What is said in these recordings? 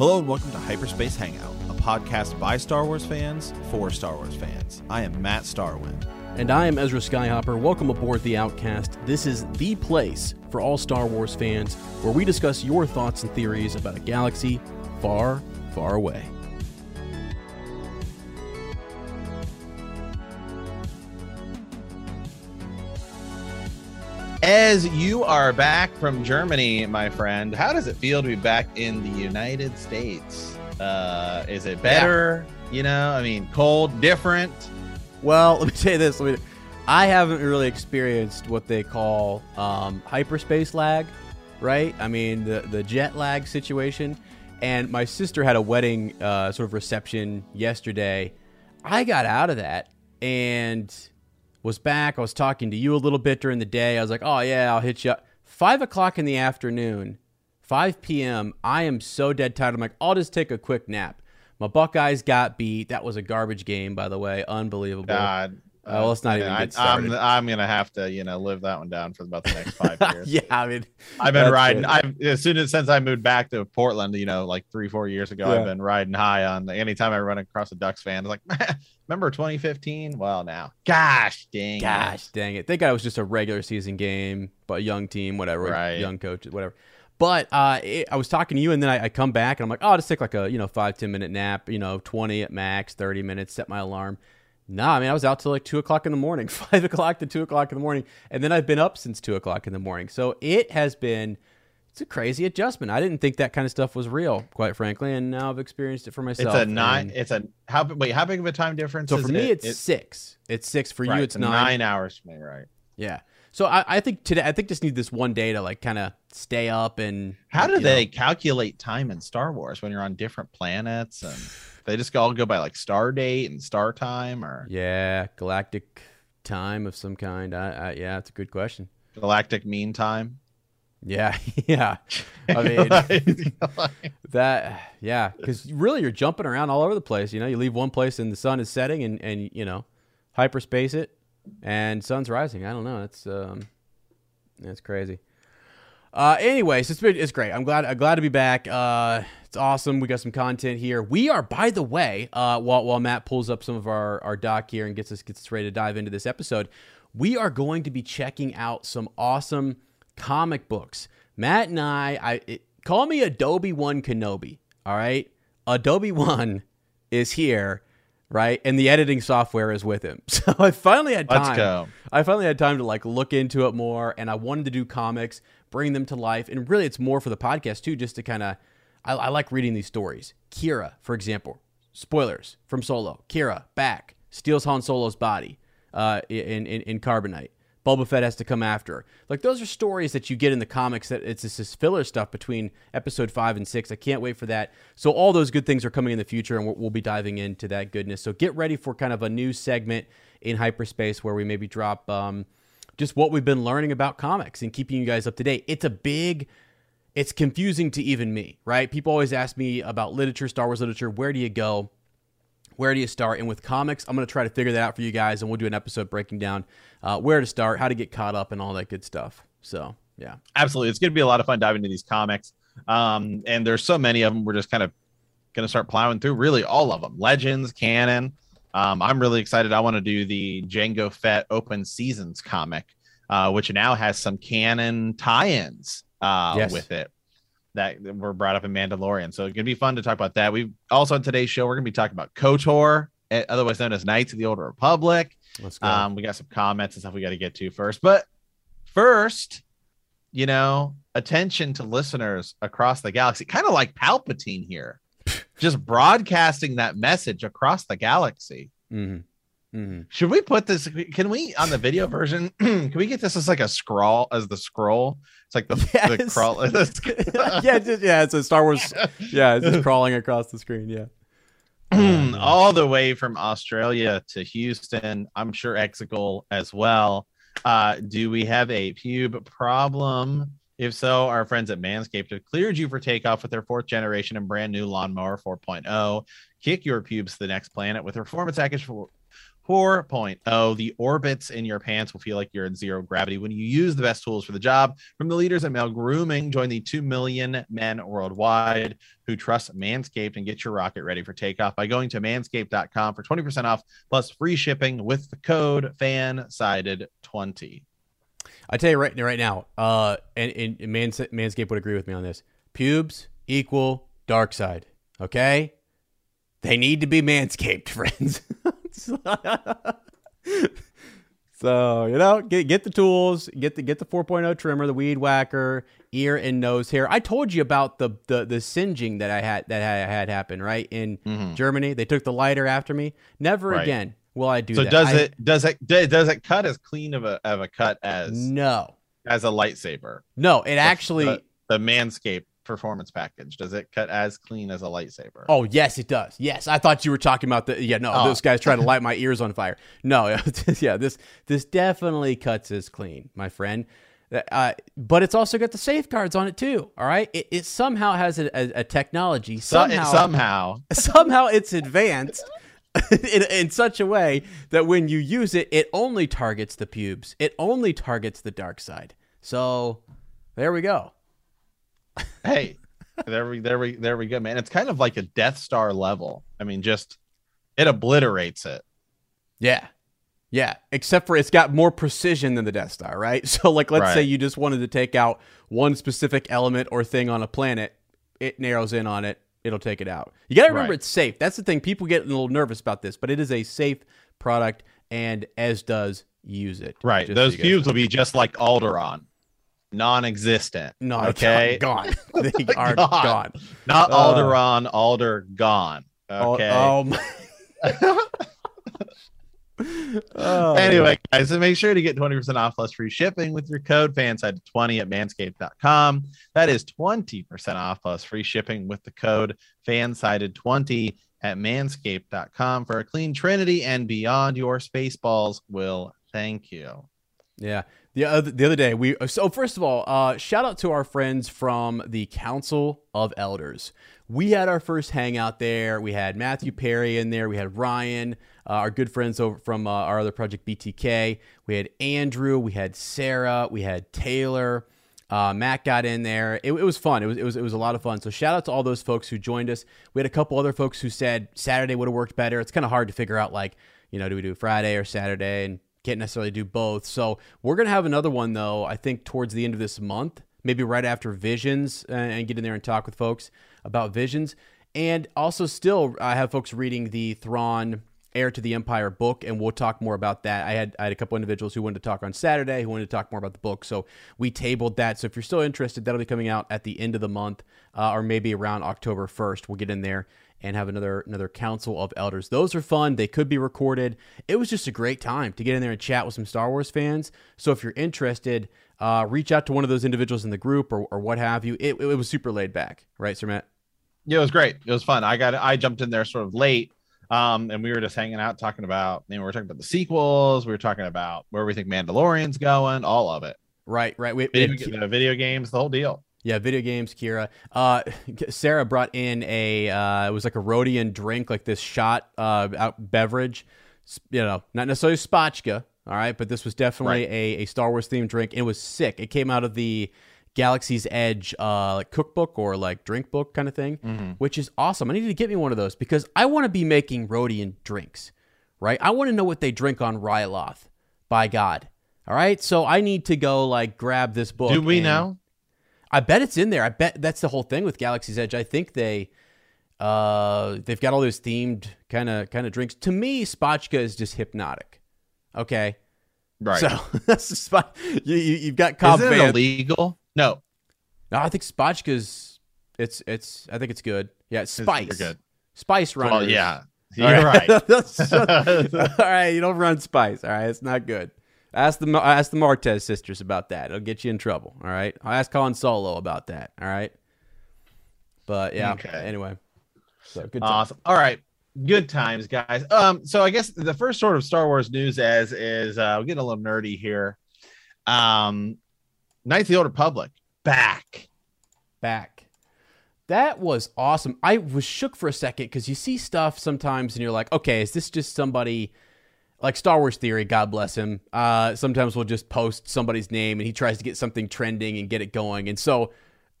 Hello and welcome to Hyperspace Hangout, a podcast by Star Wars fans for Star Wars fans. I am Matt Starwin. And I am Ezra Skyhopper. Welcome aboard The Outcast. This is the place for all Star Wars fans where we discuss your thoughts and theories about a galaxy far, far away. As you are back from Germany, my friend, how does it feel to be back in the United States? Uh, is it better? You know, I mean, cold, different. Well, let me say this. Me, I haven't really experienced what they call um, hyperspace lag, right? I mean, the, the jet lag situation. And my sister had a wedding uh, sort of reception yesterday. I got out of that and was back. I was talking to you a little bit during the day. I was like, oh, yeah, I'll hit you up. Five o'clock in the afternoon, 5 p.m., I am so dead tired. I'm like, I'll just take a quick nap. My Buckeyes got beat. That was a garbage game, by the way. Unbelievable. God. Uh, well, let's not even I, get I'm I'm gonna have to, you know, live that one down for about the next five years. yeah, I mean, I've been riding. it. I've as soon as since I moved back to Portland, you know, like three, four years ago, Yeah. I've been riding high on. Anytime I run across a Ducks fan, it's like, remember 2015? Well, now, gosh, dang, it. Gosh, dang it! Thank God it was just a regular season game, but a young team, whatever, Right. young coaches, whatever. But uh, it, I was talking to you, and then I, I come back, and I'm like, oh, I'll just take like a you know five ten minute nap, you know, twenty at max, thirty minutes, set my alarm. Nah, I mean, I was out till like two o'clock in the morning, five o'clock to two o'clock in the morning, and then I've been up since two o'clock in the morning. So it has been. It's a crazy adjustment. I didn't think that kind of stuff was real, quite frankly, and now I've experienced it for myself. It's a nine. It's a how? Wait, how big of a time difference? So for me, it? it's It- six. It's six for right, you. It's nine. nine hours for me, right? Yeah. So I, I think today I think just need this one day to like kind of stay up and How do they know- calculate time in Star Wars when you're on different planets and they just all go by like star date and star time or yeah, galactic time of some kind. I, I yeah, it's a good question. galactic mean time? Yeah, yeah. I mean that yeah, because really you're jumping around all over the place. You know, you leave one place and the sun is setting, and and you know, hyperspace it, and sun's rising. I don't know. That's um, that's crazy. Uh, anyways, it's been it's great. I'm glad I'm glad to be back. Uh, it's awesome. We got some content here. We are, by the way, uh, while while Matt pulls up some of our our doc here and gets us gets us ready to dive into this episode, we are going to be checking out some awesome comic books. Matt and I, I it, call me Adobe One Kenobi. All right, Adobe One is here, right, and the editing software is with him. So I finally had time. Let's go. I finally had time to like look into it more, and I wanted to do comics, bring them to life, and really, it's more for the podcast too, just to kind of. I, I like reading these stories. Qi'ra, for example, spoilers from Solo. Qi'ra back steals Han Solo's body uh, in, in in carbonite. Boba Fett has to come after her. Like those are stories that you get in the comics. That it's just this filler stuff between episode five and six. I can't wait for that. So all those good things are coming in the future, and we'll, be diving into that goodness. So get ready for kind of a new segment in hyperspace where we maybe drop um, just what we've been learning about comics and keeping you guys up to date. It's a big it's confusing to even me, right? People always ask me about literature, Star Wars literature. Where do you go? Where do you start? And with comics, I'm going to try to figure that out for you guys, and we'll do an episode breaking down uh, where to start, how to get caught up, and all that good stuff. So, yeah. Absolutely. It's going to be a lot of fun diving into these comics. Um, and there's so many of them. We're just kind of going to start plowing through really all of them legends, canon. Um, I'm really excited. I want to do the Jango Fett open seasons comic, uh, which now has some canon tie ins uh, Yes. with it that were brought up in Mandalorian. So it's going to be fun to talk about that. We also on today's show, we're going to be talking about KOTOR, eh, otherwise known as Knights of the Old Republic. Let's go. Um, we got some comments and stuff we got to get to first. But first, you know, attention to listeners across the galaxy, kind of like Palpatine here, just broadcasting that message across the galaxy. Mhm. Mhm. Should we put this? Can we on the video version? can we get this as like a scroll as the scroll? It's like the, the crawl. yeah, it's just, yeah, it's a Star Wars. Yeah, it's just crawling across the screen. Yeah. all the way from Australia to Houston. I'm sure Exical as well. Uh, do we have a pube problem? If so, our friends at Manscaped have cleared you for takeoff with their fourth generation and brand new lawnmower 4.0. Kick your pubes to the next planet with performance package for 4.0. The orbits in your pants will feel like you're in zero gravity when you use the best tools for the job. From the leaders at male grooming, join the 2 million men worldwide who trust Manscaped and get your rocket ready for takeoff by going to manscaped.com for 20% off plus free shipping with the code FANSIDED20. I tell you right right now, uh, and, and Mans- Manscaped would agree with me on this. Pubes equal dark side. Okay, they need to be manscaped, friends. so you know, get get the tools, get the get the 4.0 trimmer, the weed whacker, ear and nose hair. I told you about the the the singeing that I had that I had happen right in Mhm. Germany. They took the lighter after me. Never Right. again will I do that. So that. does I- it does it does it cut as clean of a of a cut as No, as a lightsaber? no. It actually. the, the Manscaped performance package does it cut as clean as a lightsaber? Oh yes, it does. Yes, I thought you were talking about the. Yeah, no, Oh. this guy's trying to light my ears on fire. No, yeah, this this definitely cuts as clean, my friend. Uh, but it's also got the safeguards on it too. All right, it, it somehow has a, a, a technology. So- Somehow, somehow somehow it's advanced in, in such a way that when you use it, it only targets the pubes. It only targets the dark side. So there we go. Hey there we there we there we go man it's kind of like a death star level i mean just it obliterates it Yeah. Yeah. Except for it's got more precision than the Death Star, right? So, like, let's say you just wanted to take out one specific element or thing on a planet, it narrows in on it, it'll take it out. You got to remember Right. it's safe. That's the thing. People get a little nervous about this, but it is a safe product, and as does use it. right Just so those cubes will be just like Alderaan non-existent no, okay gone. They are Gone. gone. not Uh, Alderaan alder gone Oh- okay Oh, my. Oh, anyway, guys, so make sure to get 20% off plus free shipping with your code fanside20 at manscaped.com. That is 20% off plus free shipping with the code fansided20 at manscaped.com for a clean trinity and beyond. Your spaceballs will thank you. Yeah. The other the other day we so first of all, uh, shout out to our friends from the Council of Elders. We had our first hangout there. We had Matthew Perry in there. We had Ryan, uh, our good friends over from uh, our other project BTK. We had Andrew. We had Sarah. We had Taylor. Uh, Matt got in there. It, it was fun. It was, it was it was a lot of fun. So shout out to all those folks who joined us. We had a couple other folks who said Saturday would have worked better. It's kind of hard to figure out like you know do we do Friday or Saturday and can't necessarily do both. So we're gonna have another one though. I think towards the end of this month, maybe right after Visions, uh, and get in there and talk with folks about Visions. And also, still, I have folks reading the Thrawn Heir to the Empire book, and we'll talk more about that. I had I had a couple individuals who wanted to talk on Saturday, who wanted to talk more about the book, so we tabled that. So if you're still interested, that'll be coming out at the end of the month, uh, or maybe around October 1st. We'll get in there and have another another council of elders. Those are fun. They could be recorded. It was just a great time to get in there and chat with some Star Wars fans. So if you're interested, uh, reach out to one of those individuals in the group or, or what have you. It, it was super laid back, right, Sir Matt? Yeah, it was great. It was fun. I got I jumped in there sort of late. Um, and we were just hanging out talking about, you know, we were talking about the sequels, we were talking about where we think Mandalorian's going, all of it. Right, right. We, we had Video, the video games, the whole deal. Yeah, video games, Qi'ra. Uh, Sarah brought in a uh, it was like a Rodian drink, like this shot uh, out beverage. You know, not necessarily spotchka, all right, but this was definitely Right. a, a Star Wars themed drink. It was sick. It came out of the Galaxy's Edge uh, like cookbook or like drink book kind of thing, Mhm. which is awesome. I need to get me one of those because I want to be making Rodian drinks, right? I want to know what they drink on Ryloth. By God, all right. So I need to go like grab this book. Do we and- know? I bet it's in there. I bet that's the whole thing with Galaxy's Edge. I think they uh they've got all those themed kind of kind of drinks. To me, Spotchka is just hypnotic. Okay. Right. So that's the spot. You, you you've got Cobb Is it Van. illegal? No. No, I think Spotchka's it's it's I think it's good. Yeah, it's It's super spice. good. Spice runners. Well, yeah. You're right. all right, you don't run spice. All right, it's not good. Ask the ask the Martez sisters about that. It'll get you in trouble. All right. I'll ask Han Solo about that. All right. But yeah. Okay. Anyway. So good. Awesome. All right. Good times, guys. Um, so I guess the first sort of Star Wars news as is uh we're getting a little nerdy here. Um Knights of the Old Republic back. Back. That was awesome. I was shook for a second because you see stuff sometimes and you're like, okay, is this just somebody like Star Wars Theory, God bless him. Uh, sometimes we'll just post somebody's name and he tries to get something trending and get it going. And so,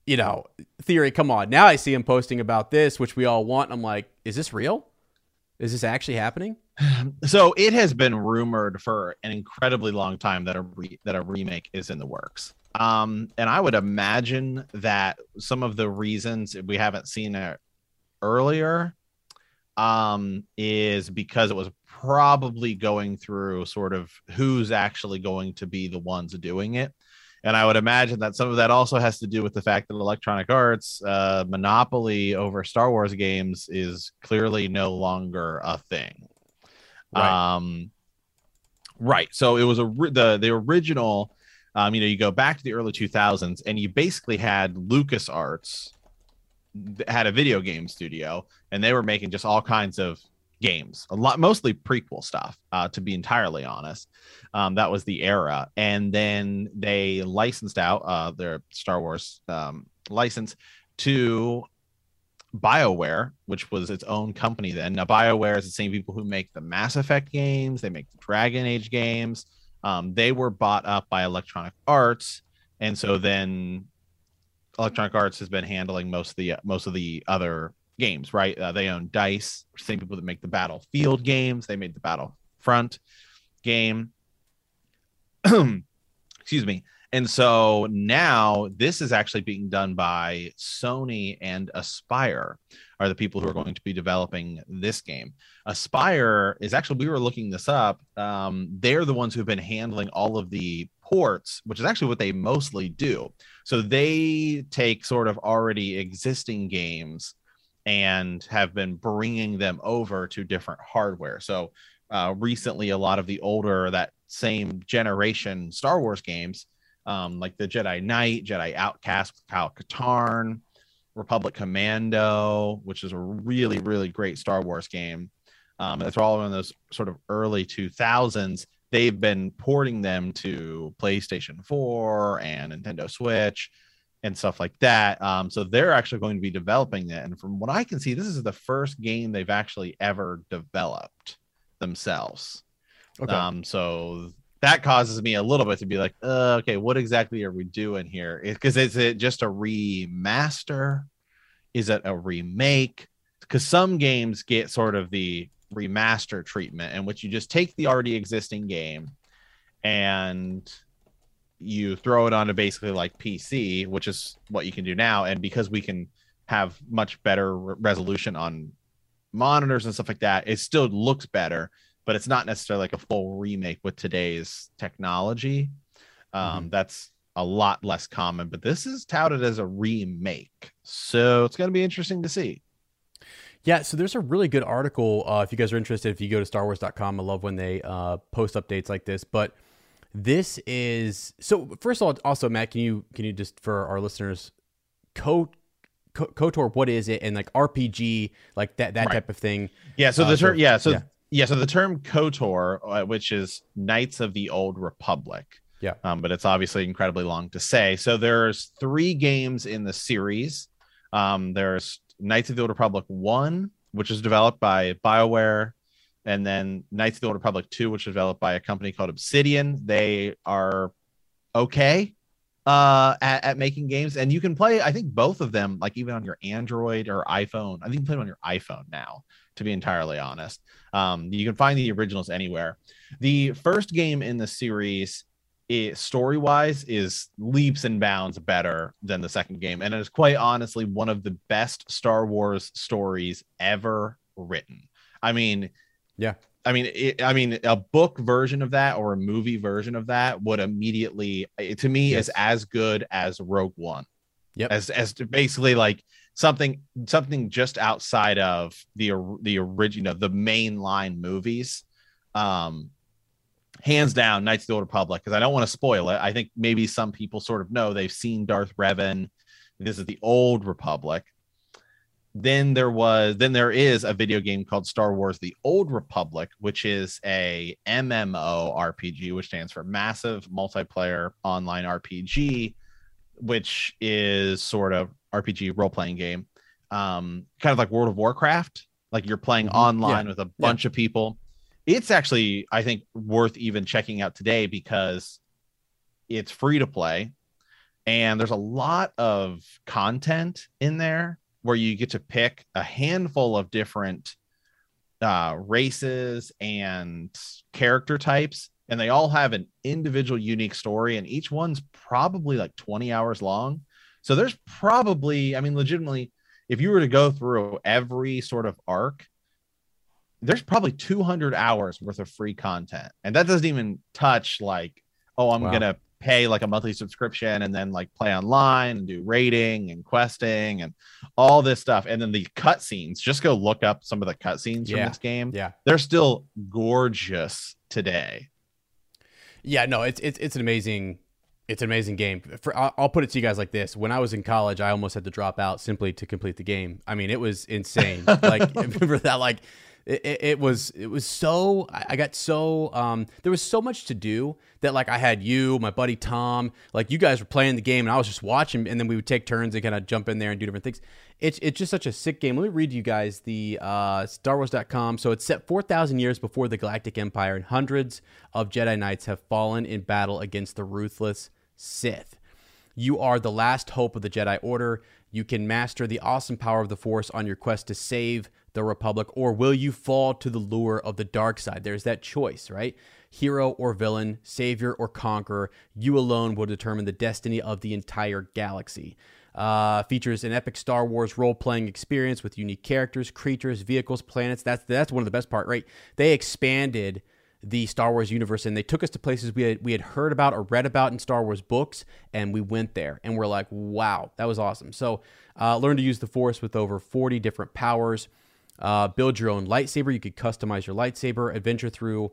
you know, Theory, come on. Now I see him posting about this, which we all want. I'm like, is this real? Is this actually happening? So it has been rumored for an incredibly long time that a re- that a remake is in the works. Um, and I would imagine that some of the reasons we haven't seen it earlier um, is because it was probably going through sort of who's actually going to be the ones doing it. And I would imagine that some of that also has to do with the fact that Electronic Arts uh, monopoly over Star Wars games is clearly no longer a thing. Right. Um, right. So it was a the the original. Um, you know, you go back to the early 2000s, and you basically had Lucas Arts had a video game studio, and they were making just all kinds of games, a lot, mostly prequel stuff. Uh, to be entirely honest, um, that was the era, and then they licensed out uh, their Star Wars um, license to BioWare, which was its own company then. Now, BioWare is the same people who make the Mass Effect games, they make the Dragon Age games. Um, they were bought up by Electronic Arts, and so then Electronic Arts has been handling most of the most of the other games, right? Uh, they own Dice, same people that make the Battlefield games. They made the Battlefront game. Excuse me. And so now this is actually being done by Sony and Aspyr are the people who are going to be developing this game. Aspyr is actually we were looking this up. Um, they're the ones who've been handling all of the ports, which is actually what they mostly do. So they take sort of already existing games and have been bringing them over to different hardware. So uh, recently, a lot of the older that same generation Star Wars games um, like the Jedi Knight, Jedi Outcast, Kyle Katarn, Republic Commando, which is a really, really great Star Wars game. Um, that's all in those sort of early 2000s. They've been porting them to PlayStation 4 and Nintendo Switch and stuff like that. Um, so they're actually going to be developing it. And from what I can see, this is the first game they've actually ever developed themselves. Okay. Um, so that causes me a little bit to be like, uh, okay, what exactly are we doing here? Because is it just a remaster? Is it a remake? Because some games get sort of the remaster treatment, in which you just take the already existing game and you throw it onto basically like PC, which is what you can do now. And because we can have much better re- resolution on monitors and stuff like that, it still looks better but it's not necessarily like a full remake with today's technology. Um, Mhm. That's a lot less common, but this is touted as a remake. So it's going to be interesting to see. Yeah, so there's a really good article. Uh, if you guys are interested, if you go to starwars.com, I love when they uh, post updates like this. But this is so. First of all, also Matt, can you can you just for our listeners, Co, Kotor, what is it, and like RPG, like that that Right. type of thing. Yeah. So Uh, the term, yeah. So yeah. yeah. So the term KOTOR, uh, which is Knights of the Old Republic. Yeah. Um, but it's obviously incredibly long to say. So there's three games in the series. Um, there's Knights of the Old Republic One, which is developed by BioWare, and then Knights of the Old Republic Two, which is developed by a company called Obsidian. They are okay uh at, at making games. And you can play i think both of them like even on your android or iphone. I think you can play them on your iphone now to be entirely honest. Um you can find the originals anywhere. The first game in the series story wise is leaps and bounds better than the second game. And it is quite honestly one of the best star wars stories ever written. I mean Yeah. I mean, it, I mean, a book version of that or a movie version of that would immediately, it, to me, Yes. is as good as Rogue One. Yep. As as to basically like something something just outside of the the original the mainline movies um hands down knights of the old republic because i don't want to spoil it i think maybe some people sort of know they've seen darth revan this is the old republic then there was then there is a video game called star wars the old republic which is a mmo rpg which stands for massive multiplayer online rpg which is sort of RPG role playing game, um, kind of like World of Warcraft. Like you're playing mm-hmm. online yeah. with a bunch yeah. of people. It's actually, I think, worth even checking out today because it's free to play and there's a lot of content in there where you get to pick a handful of different uh, races and character types and they all have an individual unique story and each one's probably like 20 hours long so there's probably i mean legitimately if you were to go through every sort of arc there's probably 200 hours worth of free content and that doesn't even touch like oh i'm wow. gonna pay like a monthly subscription and then like play online and do rating and questing and all this stuff and then the cutscenes just go look up some of the cutscenes yeah. from this game yeah they're still gorgeous today yeah, no, it's it's it's an amazing it's an amazing game. For, I'll put it to you guys like this: When I was in college, I almost had to drop out simply to complete the game. I mean, it was insane. like remember that? Like it, it, was it was so I got so um, there was so much to do that like I had you, my buddy Tom, like you guys were playing the game and I was just watching, and then we would take turns and kind of jump in there and do different things. It's it's just such a sick game. Let me read you guys the uh, StarWars.com. So it's set four thousand years before the Galactic Empire, and hundreds of Jedi Knights have fallen in battle against the ruthless Sith. You are the last hope of the Jedi Order. You can master the awesome power of the Force on your quest to save the Republic, or will you fall to the lure of the dark side? There's that choice, right? Hero or villain, savior or conqueror, you alone will determine the destiny of the entire galaxy. Uh, features an epic Star Wars role playing experience with unique characters, creatures, vehicles, planets. That's that's one of the best part, right? They expanded the Star Wars universe and they took us to places we had we had heard about or read about in Star Wars books and we went there and we're like wow that was awesome so uh, learn to use the Force with over 40 different powers uh, build your own lightsaber. You could customize your lightsaber adventure through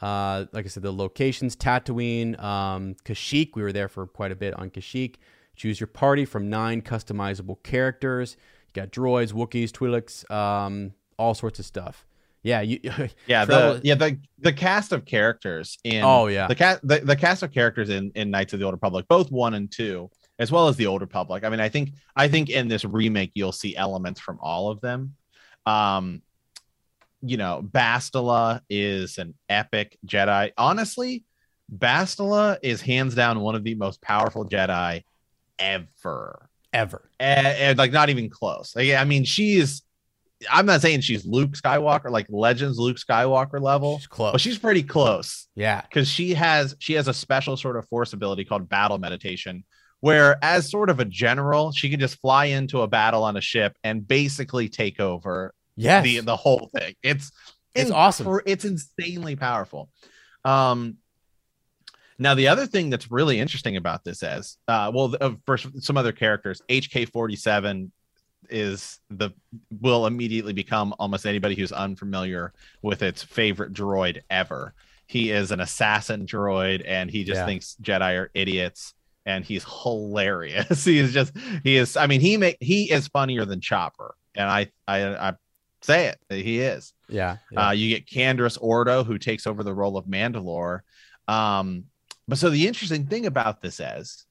uh, like I said the locations Tatooine um, Kashyyyk. We were there for quite a bit on Kashyyyk. Choose your party from nine customizable characters. You got droids Wookiees Twi'leks um, all sorts of stuff. Yeah, you, yeah, the yeah the the cast of characters in oh yeah. the cast the, the cast of characters in in Knights of the Old Republic, both one and two, as well as the Old Republic. I mean, I think I think in this remake you'll see elements from all of them. Um, you know, Bastila is an epic Jedi. Honestly, Bastila is hands down one of the most powerful Jedi ever, ever, and, and like not even close. Like, I mean, she is I'm not saying she's Luke Skywalker, like Legends Luke Skywalker level, she's close. but she's pretty close. Yeah, because she has she has a special sort of force ability called battle meditation, where as sort of a general, she can just fly into a battle on a ship and basically take over. Yes. the the whole thing. It's it's inc- awesome. It's insanely powerful. Um, now the other thing that's really interesting about this is, uh, well, uh, for some other characters, HK forty seven is the will immediately become almost anybody who's unfamiliar with its favorite droid ever. He is an assassin droid and he just yeah. thinks Jedi are idiots and he's hilarious. he is just he is I mean he make he is funnier than Chopper and I I I say it he is. Yeah. yeah. Uh, you get Canderous Ordo who takes over the role of Mandalore. Um but so the interesting thing about this is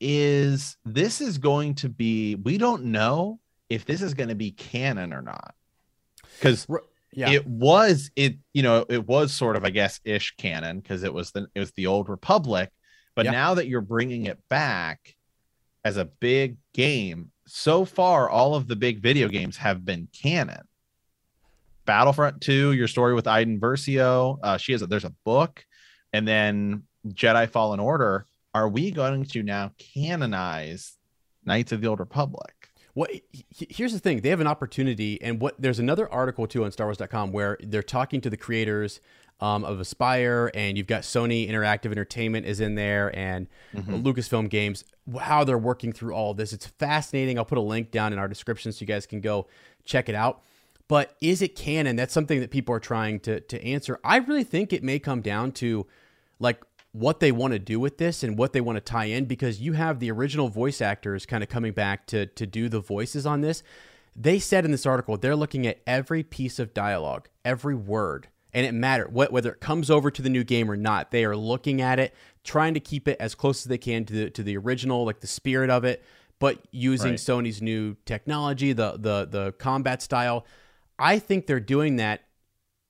is this is going to be we don't know if this is going to be canon or not because yeah. it was it you know it was sort of i guess ish canon because it was the it was the old republic but now that you're bringing it back as a big game so far all of the big video games have been canon battlefront 2 your story with iden versio uh, she has a, there's a book and then jedi fallen order are we going to now canonize Knights of the Old Republic? What here's the thing they have an opportunity and what there's another article too on starwars.com where they're talking to the creators um, of Aspyr and you've got sony interactive entertainment is in there and mm-hmm. lucasfilm games how they're working through all this. It's fascinating. I'll put a link down in our description so you guys can go check it out. But is it canon? That's something that people are trying to to answer. I really think it may come down to like what they want to do with this and what they want to tie in because you have the original voice actors kind of coming back to to do the voices on this. They said in this article they're looking at every piece of dialogue, every word, and it matters whether it comes over to the new game or not. They are looking at it, trying to keep it as close as they can to the to the original, like the spirit of it, but using right. Sony's new technology, the the the combat style. I think they're doing that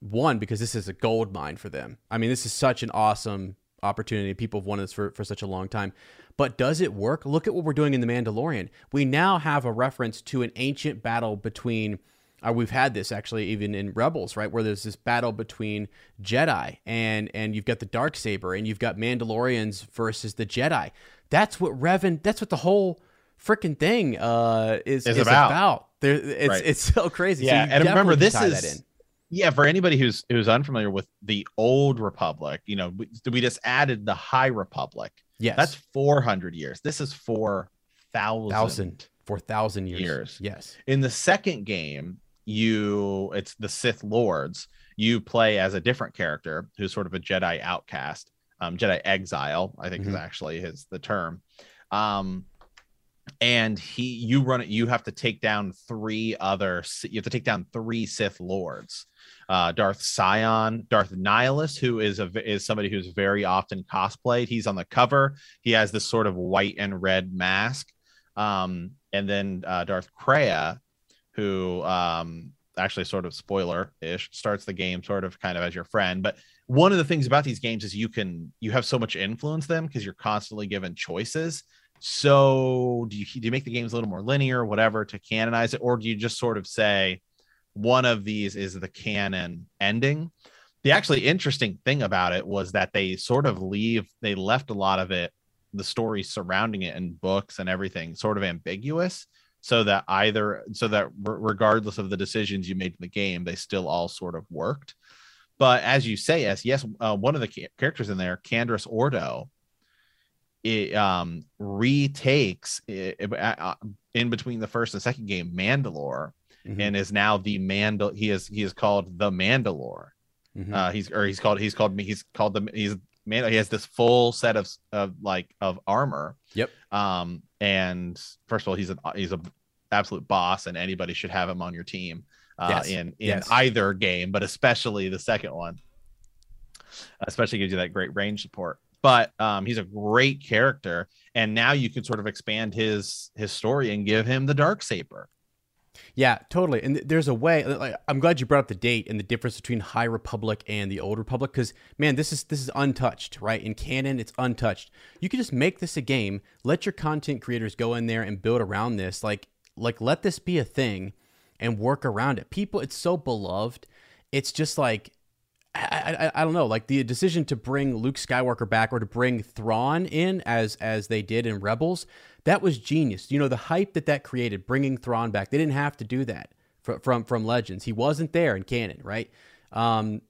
one because this is a gold mine for them. I mean, this is such an awesome opportunity. People have wanted this for, for such a long time. But does it work? Look at what we're doing in The Mandalorian. We now have a reference to an ancient battle between. Uh, we've had this actually even in Rebels, right, where there's this battle between Jedi and and you've got the dark saber and you've got Mandalorians versus the Jedi. That's what Revan. That's what the whole freaking thing uh, is, is, is about. about. There, it's right. it's so crazy. Yeah, so and remember this is yeah for anybody who's who's unfamiliar with the old republic you know we, we just added the high republic. Yes. That's 400 years. This is 4000 thousand four thousand years. years. Yes. In the second game you it's the sith lords. You play as a different character who's sort of a jedi outcast um jedi exile i think mm-hmm. is actually his the term. Um and he you run it you have to take down three other you have to take down three sith lords uh, Darth Sion, Darth Nihilus, who is a is somebody who's very often cosplayed. He's on the cover. He has this sort of white and red mask. Um, and then uh, Darth Krayt, who um, actually sort of spoiler ish starts the game sort of kind of as your friend. But one of the things about these games is you can you have so much influence them because you're constantly given choices. So do you do you make the games a little more linear, whatever, to canonize it, or do you just sort of say? one of these is the canon ending. The actually interesting thing about it was that they sort of leave, they left a lot of it, the story surrounding it and books and everything sort of ambiguous so that either, so that regardless of the decisions you made in the game, they still all sort of worked. But as you say, yes, yes, uh, one of the characters in there, Canderous Ordo, it um, retakes it, uh, in between the first and second game Mandalore mm-hmm. and is now the Mandal. He is he is called the Mandalore. Mm-hmm. Uh, he's or he's called he's called me he's called the he's man he has this full set of of like of armor. Yep. Um and first of all he's an he's a absolute boss and anybody should have him on your team uh yes. in in yes. either game but especially the second one. Especially gives you that great range support but um, he's a great character and now you can sort of expand his his story and give him the dark saber yeah, totally. And there's a way. Like, I'm glad you brought up the date and the difference between High Republic and the Old Republic, because man, this is this is untouched, right? In canon, it's untouched. You can just make this a game. Let your content creators go in there and build around this. Like, like let this be a thing, and work around it. People, it's so beloved. It's just like I, I, I, don't know, like the decision to bring Luke Skywalker back or to bring Thrawn in as as they did in Rebels, that was genius. You know, the hype that that created, bringing Thrawn back, they didn't have to do that from from, from Legends. He wasn't there in canon, right? Um,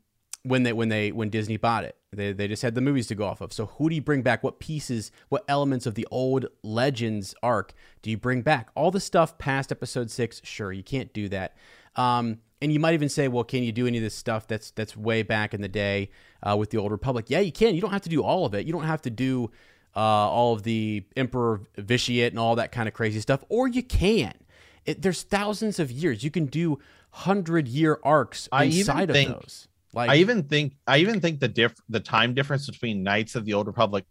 when they when they when Disney bought it, they they just had the movies to go off of. So who do you bring back? What pieces? What elements of the old Legends arc do you bring back? All the stuff past Episode Six, sure, you can't do that. Um, and you might even say, well, can you do any of this stuff that's that's way back in the day uh, with the Old Republic? Yeah, you can. You don't have to do all of it. You don't have to do uh, all of the Emperor Vitiate and all that kind of crazy stuff, or you can. It, there's thousands of years. You can do hundred year arcs I inside of think, those. Like I even think I even think the diff the time difference between Knights of the Old Republic.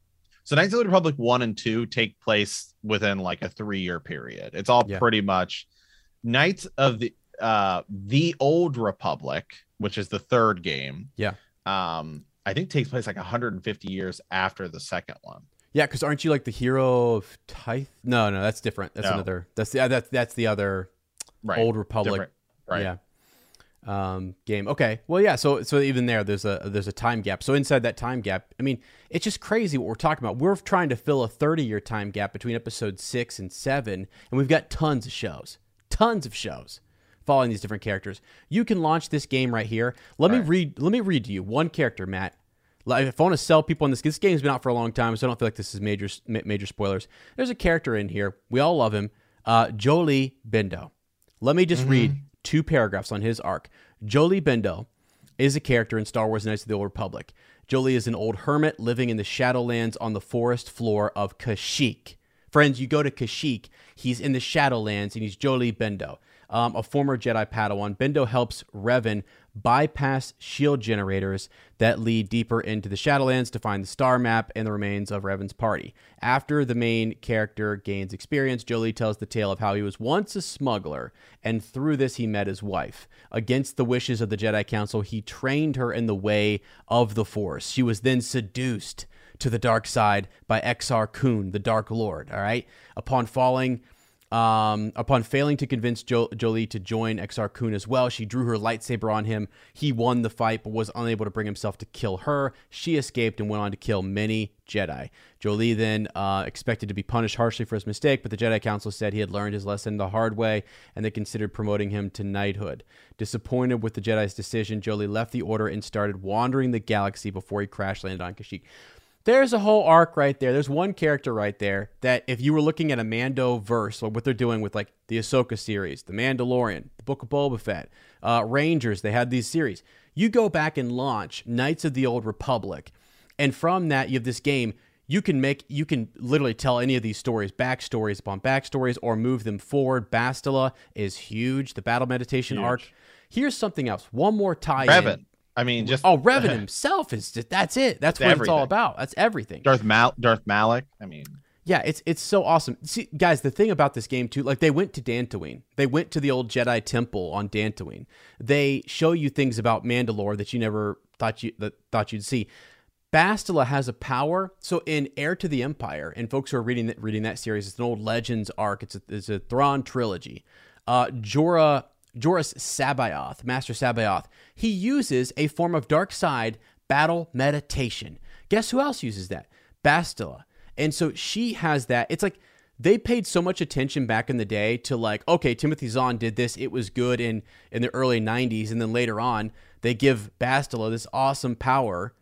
So Knights of the Republic one and two take place within like a three year period. It's all yeah. pretty much Knights of the uh the old republic which is the third game yeah um i think takes place like 150 years after the second one yeah because aren't you like the hero of Tyth? no no that's different that's no. another that's the that's that's the other right. old republic different. right yeah um, game. Okay, well, yeah. So, so even there, there's a there's a time gap. So inside that time gap, I mean, it's just crazy what we're talking about. We're trying to fill a 30 year time gap between episode six and seven, and we've got tons of shows, tons of shows following these different characters. You can launch this game right here. Let me read. Let me read to you one character, Matt. Like, if I want to sell people on this, this game's been out for a long time, so I don't feel like this is major major spoilers. There's a character in here. We all love him. Uh, Jolee Bindo. Let me just read two paragraphs on his arc. Jolee Bindo is a character in Star Wars Knights of the Old Republic. Jolee is an old hermit living in the Shadowlands on the forest floor of Kashyyyk. Friends, you go to Kashyyyk, he's in the Shadowlands, and he's Jolee Bindo, um, a former Jedi Padawan. Bindo helps Revan bypass shield generators that lead deeper into the Shadowlands to find the star map and the remains of Revan's party. After the main character gains experience, Jolee tells the tale of how he was once a smuggler, and through this he met his wife. Against the wishes of the Jedi Council, he trained her in the way of the Force. She was then seduced to the dark side by Exar Kun, the Dark Lord. All right. Upon falling um, upon failing to convince jo- Jolee to join Exar Kun as well, she drew her lightsaber on him. He won the fight, but was unable to bring himself to kill her. She escaped and went on to kill many Jedi. Jolee then uh, expected to be punished harshly for his mistake, but the Jedi Council said he had learned his lesson the hard way, and they considered promoting him to knighthood. Disappointed with the Jedi's decision, Jolee left the Order and started wandering the galaxy before he crash landed on Kashyyyk there's a whole arc right there. There's one character right there that if you were looking at a Mando verse, or what they're doing with like the Ahsoka series, the Mandalorian, the Book of Boba Fett, uh, Rangers, they had these series. You go back and launch Knights of the Old Republic, and from that you have this game. You can make, you can literally tell any of these stories, backstories upon backstories, or move them forward. Bastila is huge. The battle meditation Huge. arc. Here's something else. One more tie. Revan. I mean, just Oh, Revan himself is just that's it. That's what it's all about. That's everything. Darth Mal Darth Malak. I mean, Yeah, it's it's so awesome. See, guys, the thing about this game too, like they went to Dantooine. They went to the old Jedi temple on Dantooine. They show you things about Mandalore that you never thought you that thought you'd see. Bastila has a power. So in Heir to the Empire, and folks who are reading that reading that series, it's an old Legends arc. It's a it's a Thrawn trilogy. Uh, Jorah Joruus C'baoth, Master C'baoth, he uses a form of dark side battle meditation. Guess who else uses that? Bastila. And so she has that. It's like they paid so much attention back in the day to like, okay, Timothy Zahn did this, it was good in in the early 90s, and then later on, they give Bastila this awesome power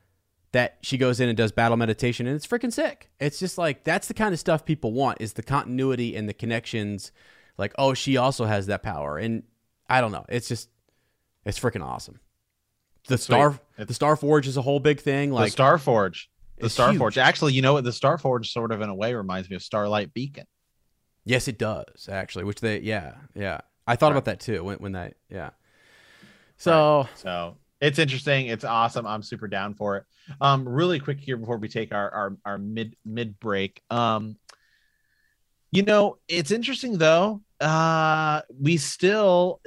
that she goes in and does battle meditation and it's freaking sick. It's just like that's the kind of stuff people want is the continuity and the connections like oh she also has that power and I don't know. It's just it's freaking awesome. The Sweet. Star It's- the Star Forge is a whole big thing like the Star Forge. The Star huge. Forge. Actually, you know what? The Star Forge sort of in a way reminds me of Starlight Beacon. Yes, it does actually, which they yeah, yeah. I thought Right. about that too when when that yeah. So, So it's interesting. It's awesome. I'm super down for it. Um, really quick here before we take our our, our mid mid break. Um, you know, it's interesting though. Uh, we still,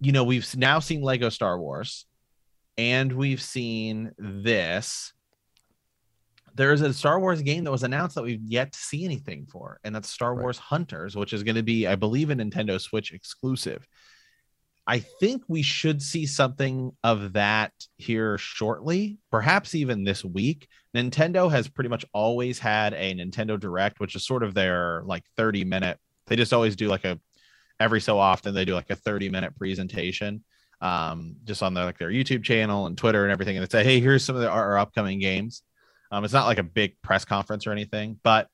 you know, we've now seen Lego Star Wars, and we've seen this. There's a Star Wars game that was announced that we've yet to see anything for, and that's Star Right. Wars Hunters, which is going to be, I believe, a Nintendo Switch exclusive. I think we should see something of that here shortly, perhaps even this week. Nintendo has pretty much always had a Nintendo Direct, which is sort of their like 30 minute. They just always do like a every so often they do like a 30 minute presentation um just on their like their YouTube channel and Twitter and everything and they say, "Hey, here's some of the, our, our upcoming games." Um it's not like a big press conference or anything, but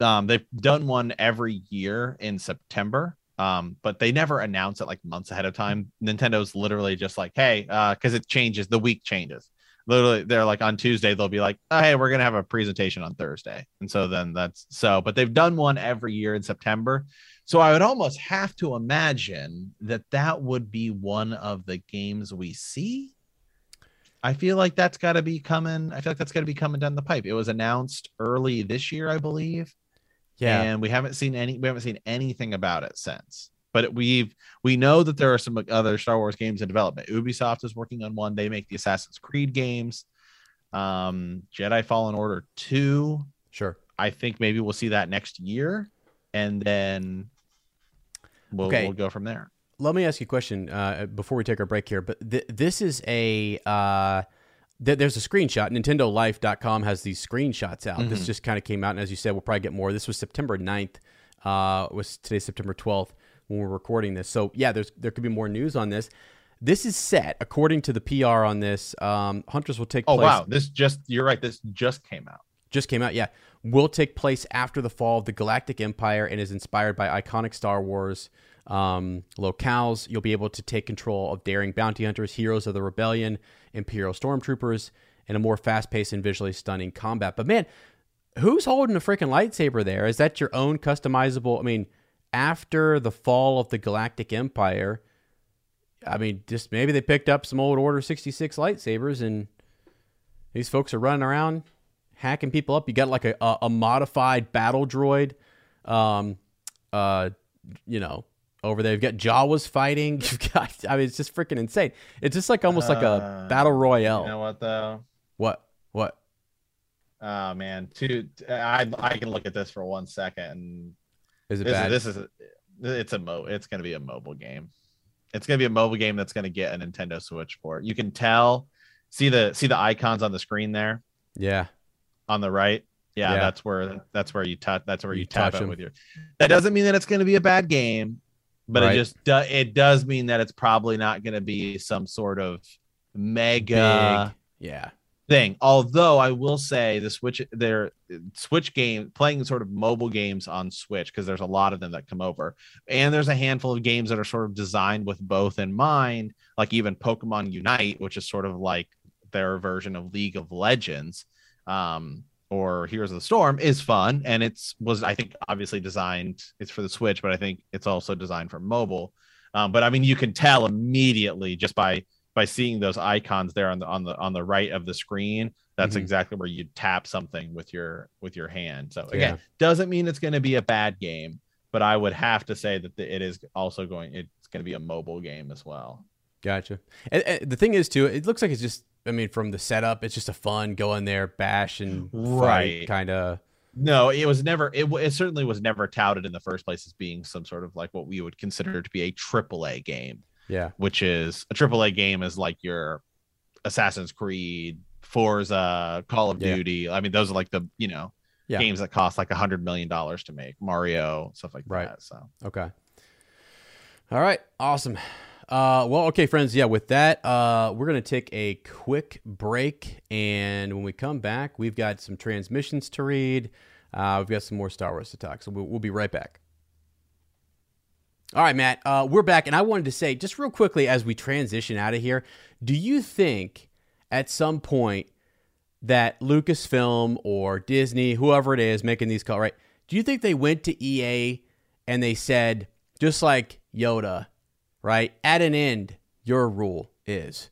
um they've done one every year in September um but they never announce it like months ahead of time. Nintendo's literally just like hey uh because it changes the week changes. Literally they're like on tuesday they'll be like oh, hey we're gonna have a presentation on thursday. And so then that's so but they've done one every year in september so i would almost have to imagine that that would be one of the games we see. I feel like that's got to be coming i feel like that's got to be coming down the pipe. It was announced early this year i believe yeah. and we haven't seen any we haven't seen anything about it since. But we've we know that there are some other star wars games in development. Ubisoft is working on one. They make the assassin's creed games um jedi fallen order 2 Sure. i think maybe we'll see that next year and then we'll, Okay. we'll go from there let me ask you a question uh, before we take our break here. But th- this is a uh, th- there's a screenshot. NintendoLife.com has these screenshots out. Mm-hmm. This just kind of came out, and as you said, we'll probably get more. This was September 9th. Uh, was today September 12th when we're recording this. So yeah, there's there could be more news on this. This is set according to the PR on this. Um, Hunters will take. Oh place- wow, this just you're right. This just came out. Just came out, yeah. Will take place after the fall of the Galactic Empire and is inspired by iconic Star Wars um, locales. You'll be able to take control of daring bounty hunters, heroes of the rebellion, Imperial stormtroopers, and a more fast-paced and visually stunning combat. But man, who's holding a freaking lightsaber there? Is that your own customizable? I mean, after the fall of the Galactic Empire, I mean, just maybe they picked up some old Order 66 lightsabers and these folks are running around hacking people up. You got like a, a, a modified battle droid, um, uh, you know, over there. You've got Jawas fighting. You've got, I mean, it's just freaking insane. It's just like almost uh, like a uh, battle royale. You know what though? What? What? Oh man, two. I I can look at this for one second. Is it this bad? Is, this is it's a mo. It's going to be a mobile game. It's going to be a mobile game that's going to get a Nintendo Switch port. You can tell. See the see the icons on the screen there. Yeah on the right. Yeah, yeah. that's where that's where you touch that's where you, you tap it with your. That doesn't mean that it's going to be a bad game, but right. it just do, it does mean that it's probably not going to be some sort of mega Big. yeah thing. Although I will say the Switch their Switch game playing sort of mobile games on Switch because there's a lot of them that come over. And there's a handful of games that are sort of designed with both in mind, like even Pokemon Unite, which is sort of like their version of League of Legends um, or Heroes of the Storm is fun, and it's was I think obviously designed. It's for the Switch, but I think it's also designed for mobile. Um, but I mean, you can tell immediately just by by seeing those icons there on the on the on the right of the screen. That's mm-hmm. exactly where you tap something with your with your hand. So again, yeah. doesn't mean it's going to be a bad game, but I would have to say that the, it is also going. It's going to be a mobile game as well. Gotcha. And, and the thing is, too, it looks like it's just I mean, from the setup, it's just a fun go in there, bash and right kind of. No, it was never. It, it certainly was never touted in the first place as being some sort of like what we would consider to be a triple A game. Yeah, which is a triple A game is like your Assassin's Creed, Forza, Call of yeah. Duty. I mean, those are like the you know yeah. games that cost like a hundred million dollars to make, Mario stuff like right. that. So okay, all right, awesome. Uh, well, okay, friends. Yeah, with that, uh, we're going to take a quick break. And when we come back, we've got some transmissions to read. Uh, we've got some more Star Wars to talk. So we'll, we'll be right back. All right, Matt, uh, we're back. And I wanted to say, just real quickly as we transition out of here, do you think at some point that Lucasfilm or Disney, whoever it is making these calls, right? Do you think they went to EA and they said, just like Yoda, right? At an end, your rule is,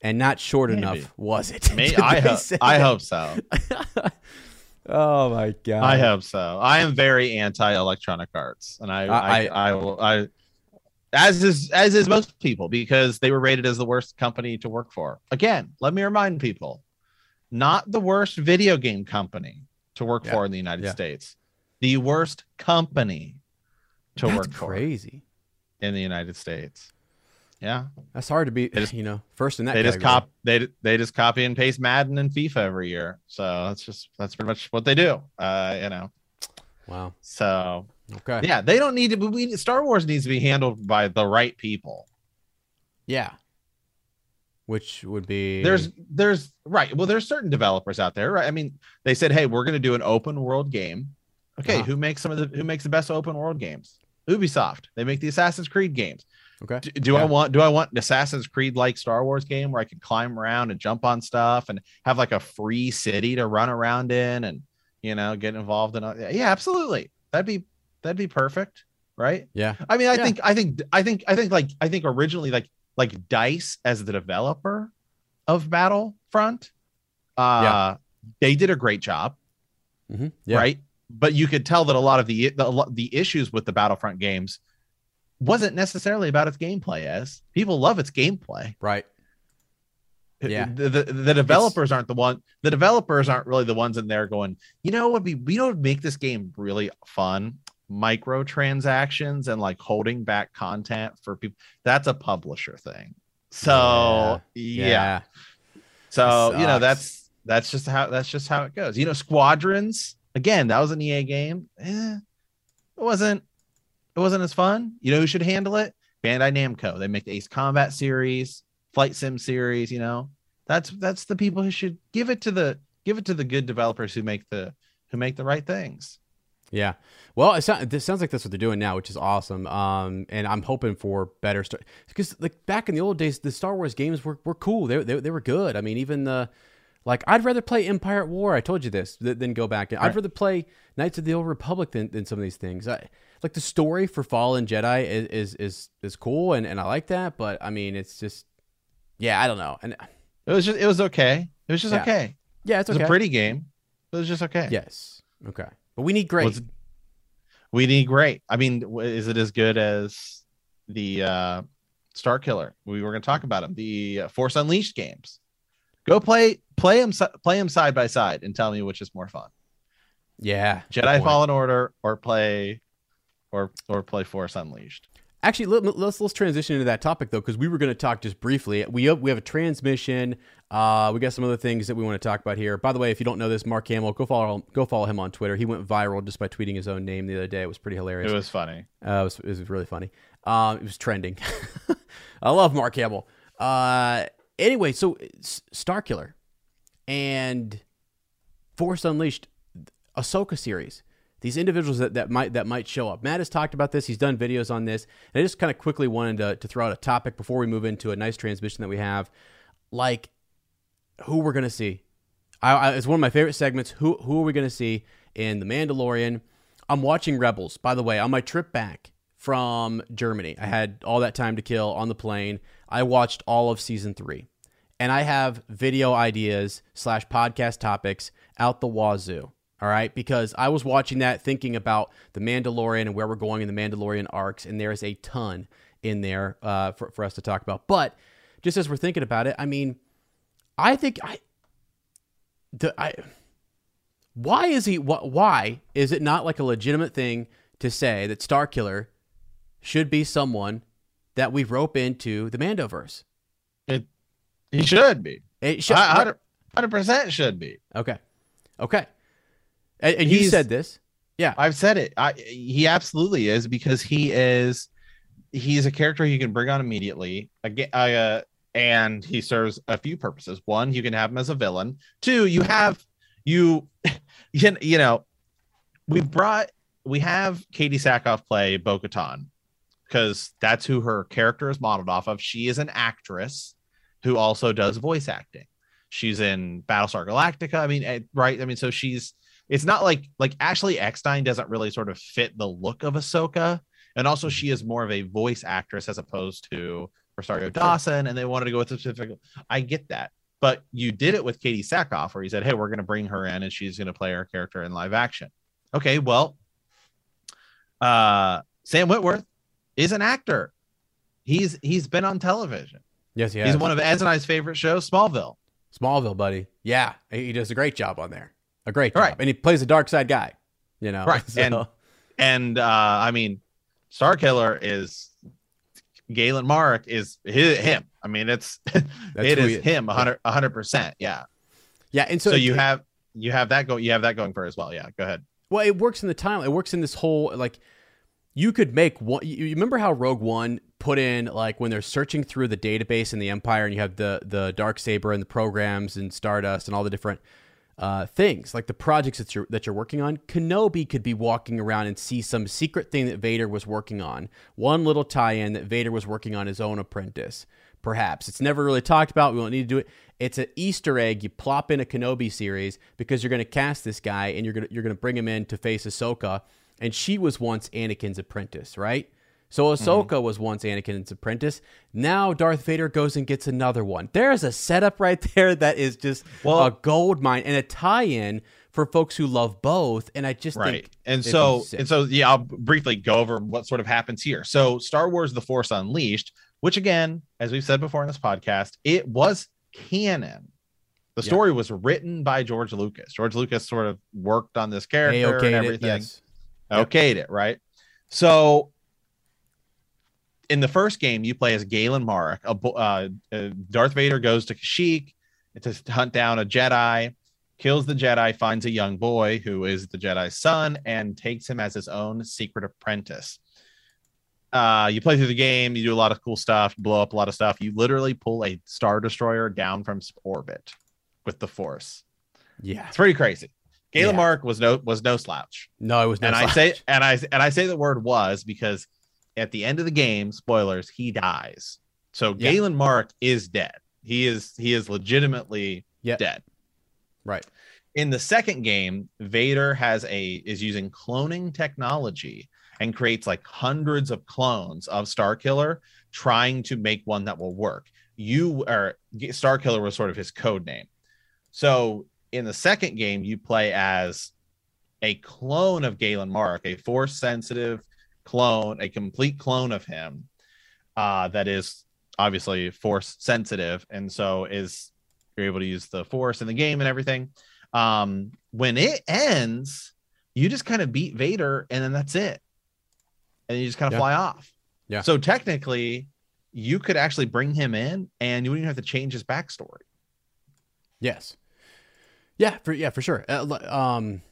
and not short Maybe. enough, was it? May, I, hope, I hope so. oh my god! I hope so. I am very anti Electronic Arts, and I, I, I, I, will, I, as is as is most people, because they were rated as the worst company to work for. Again, let me remind people, not the worst video game company to work yeah. for in the United yeah. States, the worst company to That's work for. Crazy in the United States. Yeah, that's hard to be. Just, you know, first in that. They category. just cop. They they just copy and paste Madden and FIFA every year. So that's just that's pretty much what they do. Uh, you know. Wow. So okay. Yeah, they don't need to. We Star Wars needs to be handled by the right people. Yeah. Which would be there's there's right. Well, there's certain developers out there, right? I mean, they said, hey, we're going to do an open world game. Okay, uh-huh. who makes some of the who makes the best open world games? Ubisoft. They make the Assassin's Creed games. Okay. Do, do yeah. I want do I want an Assassin's Creed like Star Wars game where I can climb around and jump on stuff and have like a free city to run around in and you know get involved in? Yeah, absolutely. That'd be that'd be perfect, right? Yeah. I mean, I yeah. think I think I think I think like I think originally like like Dice as the developer of Battlefront, uh, yeah. they did a great job, mm-hmm. yeah. right? But you could tell that a lot of the, the the issues with the Battlefront games wasn't necessarily about its gameplay. As people love its gameplay, right? Yeah, the, the, the developers it's... aren't the one. The developers aren't really the ones in there going, you know, what be we don't make this game really fun. microtransactions and like holding back content for people that's a publisher thing so yeah, yeah. so you know that's that's just how that's just how it goes you know squadrons again that was an ea game eh, it wasn't it wasn't as fun you know who should handle it bandai namco they make the ace combat series flight sim series you know that's that's the people who should give it to the give it to the good developers who make the who make the right things Yeah. Well, it, sound, this sounds like that's what they're doing now, which is awesome. Um, and I'm hoping for better because like back in the old days, the Star Wars games were, were cool. They, they, they were good. I mean, even the like, I'd rather play Empire at War. I told you this th- than go back. I'd Right. rather play Knights of the Old Republic than, than some of these things. I, like the story for Fallen Jedi is is is, is cool, and, and I like that. But I mean, it's just yeah, I don't know. And it was just it was okay it was just Yeah. okay yeah, it's it's okay. a pretty game it was just okay yes. Okay. But we need great. Was- we need great i mean is it as good as the uh star killer we were going to talk about them the uh, force unleashed games go play play them play them side by side and tell me which is more fun yeah. jedi fallen order or play or or play force unleashed Actually, let, let's let's transition into that topic though, because we were going to talk just briefly. We have, we have a transmission. Uh, we got some other things that we want to talk about here. By the way, if you don't know this, Mark Hamill, go follow go follow him on Twitter. He went viral just by tweeting his own name the other day. It was pretty hilarious. it was funny Uh, it, was, it was really funny. Um, it was trending. I love Mark Hamill. Uh, anyway, so S- Star Killer and Force Unleashed, Ahsoka series. These individuals that, that might that might show up. Matt has talked about this. He's done videos on this. And I just kind of quickly wanted to, to throw out a topic before we move into a nice transmission that we have, like who we're gonna see. I, I, it's one of my favorite segments. Who who are we gonna see in the Mandalorian? I'm watching Rebels. By the way, on my trip back from Germany, I had all that time to kill on the plane. I watched all of season three, and I have video ideas slash podcast topics out the wazoo. All right, because I was watching that thinking about the Mandalorian and where we're going in the Mandalorian arcs, and there is a ton in there uh, for for us to talk about. But just as we're thinking about it, I mean, I think I the I why is he wh- why is it not like a legitimate thing to say that Starkiller should be someone that we rope into the Mandoverse? It he should be It should, 100 percent should be okay, okay, and, and you said this, yeah, I've said it. I, he absolutely is because he is he's a character you can bring on immediately. Again, uh, and he serves a few purposes. One, you can have him as a villain. Two, you have you you can- you know we brought we have Katee Sackhoff play Bo-Katan because that's who her character is modeled off of. She is an actress who also does voice acting. She's in Battlestar Galactica. I mean, eh, right? I mean, so she's it's not like like Ashley Eckstein doesn't really sort of fit the look of Ahsoka, and also she is more of a voice actress as opposed to Rosario Dawson, and they wanted to go with a specific. I get that, but you did it with Katee Sackhoff, where you said, "Hey, we're going to bring her in, and she's going to play her character in live action." Okay, well, uh, Sam Witwer is an actor. He's he's been on television. yes, he He's one of Ed's and I's favorite shows, Smallville. Smallville, buddy. Yeah, he does a great job on there, a great job, Right. and he plays a dark side guy. You know, Right, So- and- and uh i mean star killer is galen Mark is hi- him i mean it's it who is is. him 100 100% yeah yeah, and so, so, you it- have you have that go you have that going for as well yeah go ahead Well, it works in the time. It works in this whole like you could make one. You remember how Rogue One put in like when they're searching through the database in the Empire, and you have the the dark saber and the programs and Stardust and all the different uh, things like the projects that you're that you're working on. Kenobi could be walking around and see some secret thing that Vader was working on. One little tie-in that Vader was working on his own apprentice. Perhaps it's never really talked about. We don't need to do it. It's an Easter egg. You plop in a Kenobi series because you're going to cast this guy and you're going you're going to bring him in to face Ahsoka, and she was once Anakin's apprentice, right? So Ahsoka was once Anakin's apprentice. Now Darth Vader goes and gets another one. There's a setup right there that is just Well- a gold mine and a tie-in for folks who love both. And I just right think and so and so yeah i'll briefly go over what sort of happens here so star wars the force unleashed which again as we've said before in this podcast it was canon the Yeah. story was written by george lucas george lucas sort of worked on this character and it, everything yes. Okayed it, right? So in the first game, you play as Galen Marek. A, uh, uh, Darth Vader goes to Kashyyyk to hunt down a Jedi, kills the Jedi, finds a young boy who is the Jedi's son, and takes him as his own secret apprentice. Uh, you play through the game, you do a lot of cool stuff, blow up a lot of stuff. You literally pull a star destroyer down from orbit with the Force. Yeah, it's pretty crazy. Galen Yeah. Mark was no was no slouch no, it was no. and I say and I and I say the word was because at the end of the game, spoilers, he dies. So Yeah. Galen Mark is dead. He is he is legitimately Yep. dead. right. In the second game, Vader has a is using cloning technology and creates like hundreds of clones of Star Killer, trying to make one that will work. You or Starkiller was sort of his code name. So in the second game, you play as a clone of Galen Mark, a force sensitive clone, a complete clone of him uh, that is obviously force sensitive. And so is you're able to use the force in the game and everything. Um, when it ends, you just kind of beat Vader and then that's it. And you just kind of Yeah. fly off. Yeah. So technically, you could actually bring him in and you wouldn't even have to change his backstory. Yes. Yeah, for yeah, for sure. Uh, um,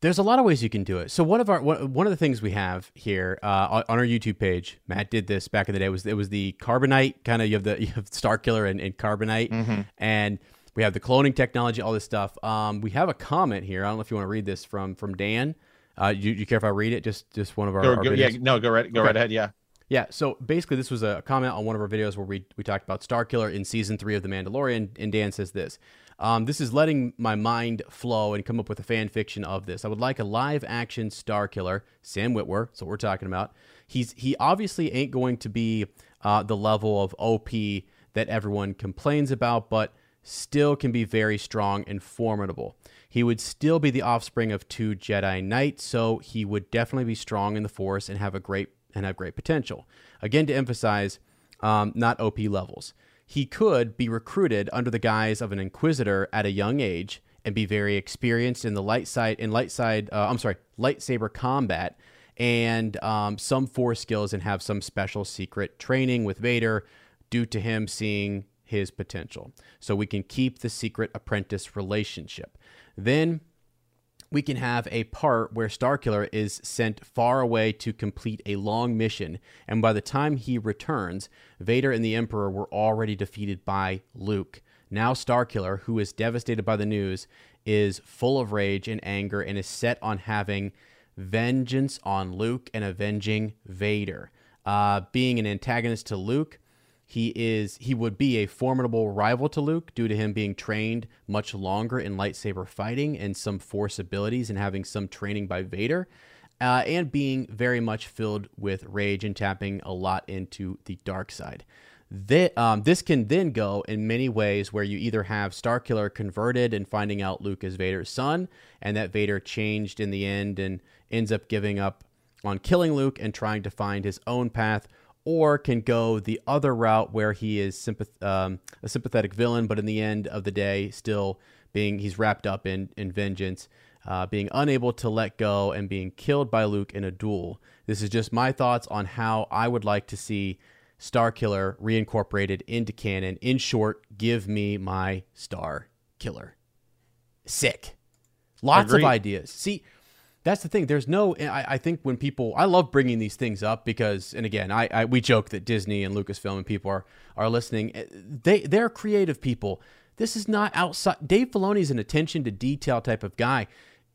there's a lot of ways you can do it. So one of our one of the things we have here uh, on our YouTube page, Matt did this back in the day. Was it was the carbonite kind of you have the you have Star Killer and, and carbonite, Mhm. and we have the cloning technology, all this stuff. Um, we have a comment here. I don't know if you want to read this from from Dan. Uh, you, you care if I read it? Just just one of our, Go, our go- yeah, no, go right, go Okay. right ahead. Yeah. Yeah, so basically, this was a comment on one of our videos where we, we talked about Starkiller in season three of The Mandalorian, and Dan says this. Um, this is letting my mind flow and come up with a fan fiction of this. I would like a live action Star Killer, Sam Witwer. That's what we're talking about. He's he obviously ain't going to be uh, the level of OP that everyone complains about, but still can be very strong and formidable. He would still be the offspring of two Jedi Knights, so he would definitely be strong in the Force and have a great and have great potential. Again, to emphasize, um, not OP levels. He could be recruited under the guise of an Inquisitor at a young age and be very experienced in the light side in light side. Uh, I'm sorry, lightsaber combat and um, some Force skills and have some special secret training with Vader due to him seeing his potential. So we can keep the secret apprentice relationship. Then we can have a part where Starkiller is sent far away to complete a long mission, and by the time he returns, Vader and the Emperor were already defeated by Luke. Now, Starkiller, who is devastated by the news, is full of rage and anger and is set on having vengeance on Luke and avenging Vader. Uh, being an antagonist to Luke, he is he would be a formidable rival to Luke due to him being trained much longer in lightsaber fighting and some force abilities and having some training by Vader. Uh, and being very much filled with rage and tapping a lot into the dark side. Thi- um, this can then go in many ways where you either have Starkiller converted and finding out Luke is Vader's son, and that Vader changed in the end and ends up giving up on killing Luke and trying to find his own path, or can go the other route where he is sympath- um, a sympathetic villain, but in the end of the day, still being he's wrapped up in in vengeance, uh, being unable to let go and being killed by Luke in a duel. This is just my thoughts on how I would like to see Star Killer reincorporated into canon. In short, give me my Star Killer. Sick. Lots Agreed. of ideas. See, that's the thing. There's no. I, I think when people, I love bringing these things up because, and again, I, I we joke that Disney and Lucasfilm and people are are listening. Eh, They they're creative people. This is not outside. Dave Filoni is an attention to detail type of guy.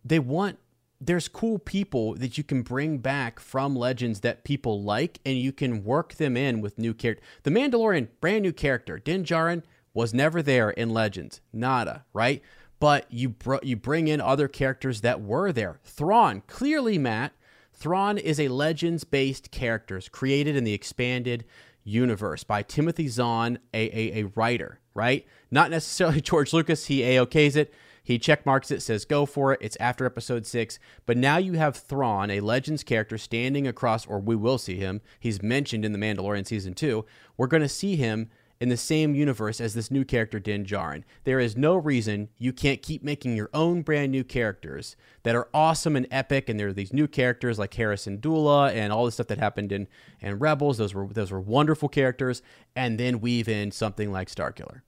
They want. There's cool people that you can bring back from Legends that people like, and you can work them in with new character. The Mandalorian, brand new character. Din Djarin was never there in Legends. Nada, right? But you br- you bring in other characters that were there. Thrawn, clearly, Matt. Thrawn is a Legends-based character created in the expanded universe by Timothy Zahn, a, a, a writer, right? Not necessarily George Lucas. He a-okays it. He checkmarks it, says go for it. It's after episode six. But now you have Thrawn, a Legends character, standing across, or we will see him. He's mentioned in The Mandalorian season two. We're going to see him in the same universe as this new character Din Djarin. There is no reason you can't keep making your own brand new characters that are awesome and epic. And there are these new characters like Hera Syndulla and all the stuff that happened in and Rebels. Those were those were wonderful characters. And then weave in something like Starkiller.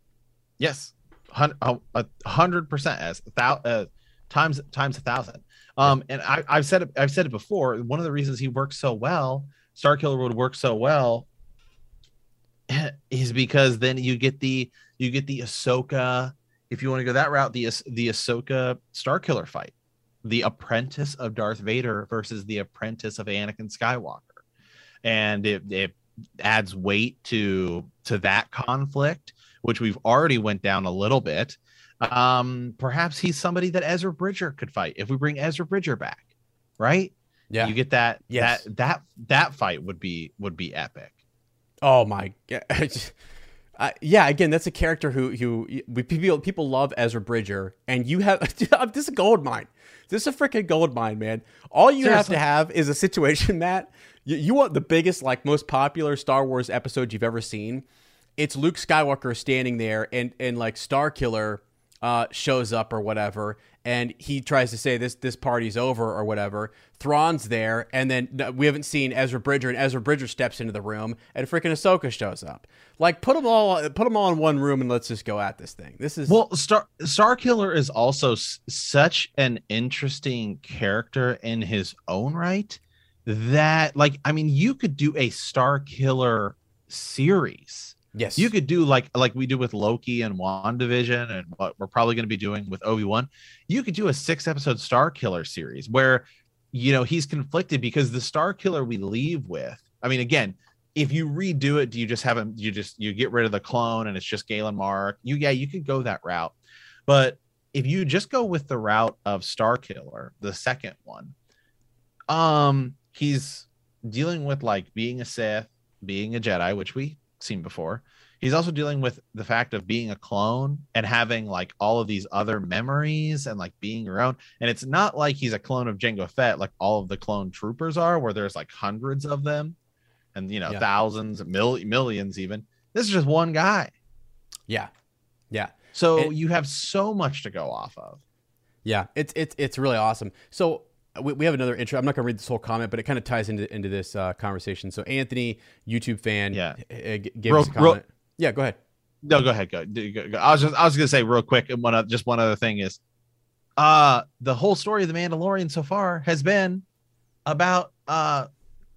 Yes, a hundred percent as thou, uh, times times a thousand. Um, and I, I've said it, I've said it before. One of the reasons he works so well, Starkiller would work so well, is because then you get the you get the Ahsoka. If you want to go that route, the the Ahsoka Starkiller fight, the apprentice of Darth Vader versus the apprentice of Anakin Skywalker, and it, it adds weight to to that conflict, which we've already went down a little bit. Um, perhaps he's somebody that Ezra Bridger could fight if we bring Ezra Bridger back, right? Yeah, you get that. Yes. that that that fight would be would be epic. Oh my god. Uh, yeah, again, that's a character who who we, people people love Ezra Bridger, and you have this is a gold mine. This is a freaking gold mine, man. All you Seriously. have to have is a situation, Matt. You, you want the biggest, like most popular Star Wars episode you've ever seen. It's Luke Skywalker standing there, and and like Starkiller uh, shows up or whatever, and he tries to say this this party's over or whatever. Thrawn's there, and then we haven't seen Ezra Bridger, and Ezra Bridger steps into the room, and freaking Ahsoka shows up. Like put them all put them all in one room, and let's just go at this thing. This is well, Star Star Killer is also s- such an interesting character in his own right that, like, I mean, you could do a Star Killer series Yes. You could do like like we do with Loki and WandaVision and what we're probably going to be doing with Obi-Wan. You could do a six episode Star Killer series where you know he's conflicted because the Star Killer we leave with, I mean, again, if you redo it, do you just have him you just you get rid of the clone and it's just Galen Mark? You yeah, you could go that route. But if you just go with the route of Star Killer, the second one, um, he's dealing with like being a Sith, being a Jedi, which we seen before. He's also dealing with the fact of being a clone and having like all of these other memories and like being your own. And it's not like he's a clone of Jango Fett, like all of the clone troopers are, where there's like hundreds of them and you know, yeah. thousands, mil- millions even. This is just one guy. Yeah. Yeah. So and, you have so much to go off of. Yeah, it's it's it's really awesome. So we, we have another intro. I'm not going to read this whole comment, but it kind of ties into into this uh, conversation. So Anthony, YouTube fan, yeah, g- give real, us a comment. Real, yeah, go ahead. No, go ahead. Go, go, go. I was just I was going to say real quick. And one just one other thing is, uh, the whole story of the Mandalorian so far has been about uh,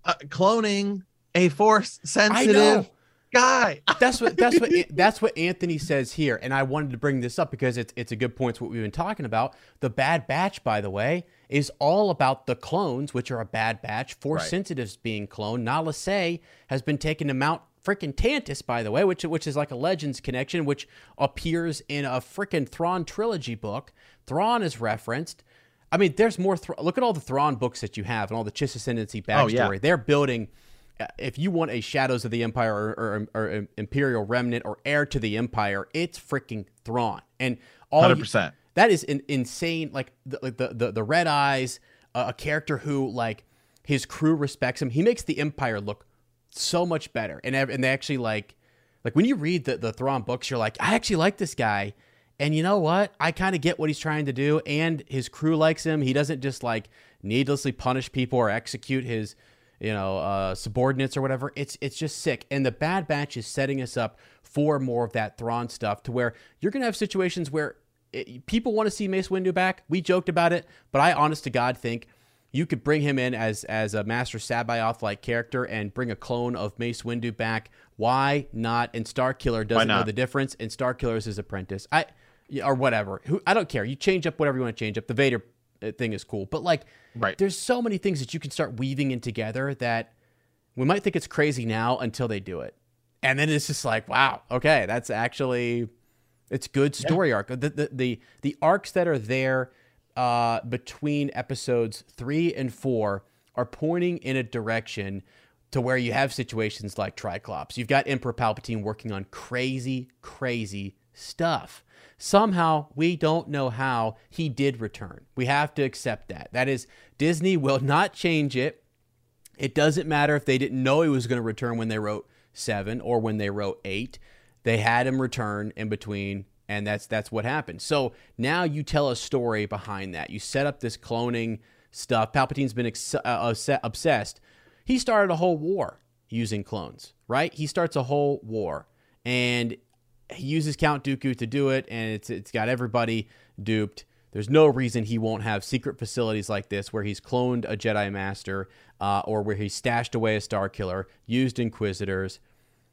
uh cloning a force sensitive guy. that's what that's what that's what Anthony says here, and I wanted to bring this up because it's it's a good point to what we've been talking about. The Bad Batch, by the way, is all about the clones, which are a Bad Batch, Force right. sensitives being cloned. Nala Se has been taken to Mount freaking Tantiss, by the way, which which is like a Legends connection, which appears in a freaking Thrawn trilogy book. Thrawn is referenced. I mean, there's more. Th- look at all the Thrawn books that you have and all the Chiss Ascendancy backstory. Oh, yeah. They're building if you want a Shadows of the Empire or, or, or, Imperial Remnant or Heir to the Empire, it's freaking Thrawn. And all 100%. You, that is an insane. Like the the the, the red eyes, uh, a character who like his crew respects him. He makes the Empire look so much better. And and they actually like like when you read the the Thrawn books, you're like, I actually like this guy. And you know what? I kind of get what he's trying to do, and his crew likes him. He doesn't just like needlessly punish people or execute his you know, uh, subordinates or whatever. It's it's just sick. And the Bad Batch is setting us up for more of that Thrawn stuff, to where you're gonna have situations where it, people want to see Mace Windu back. We joked about it, but I, honest to God, think you could bring him in as as a Master C'baoth like character and bring a clone of Mace Windu back. Why not? And Starkiller doesn't know the difference, and Starkiller is his apprentice. I or whatever. Who I don't care. You change up whatever you want to change up. The Vader thing is cool. But like, right. there's so many things that you can start weaving in together that we might think it's crazy now until they do it. And then it's just like, wow, okay, that's actually it's good story yeah. arc. The, the, the the arcs that are there uh, between episodes three and four are pointing in a direction to where you have situations like Triclops. You've got Emperor Palpatine working on crazy, crazy stuff. Somehow, we don't know how he did return. We have to accept that. That is, Disney will not change it. It doesn't matter if they didn't know he was going to return when they wrote seven or when they wrote eight. They had him return in between, and that's that's what happened. So now you tell a story behind that. You set up this cloning stuff. Palpatine's been ex- uh, obsessed. He started a whole war using clones, right? He starts a whole war, and he uses Count Dooku to do it, and it's it's got everybody duped. There's no reason he won't have secret facilities like this where he's cloned a Jedi Master uh, or where he's stashed away a Star Killer, used Inquisitors,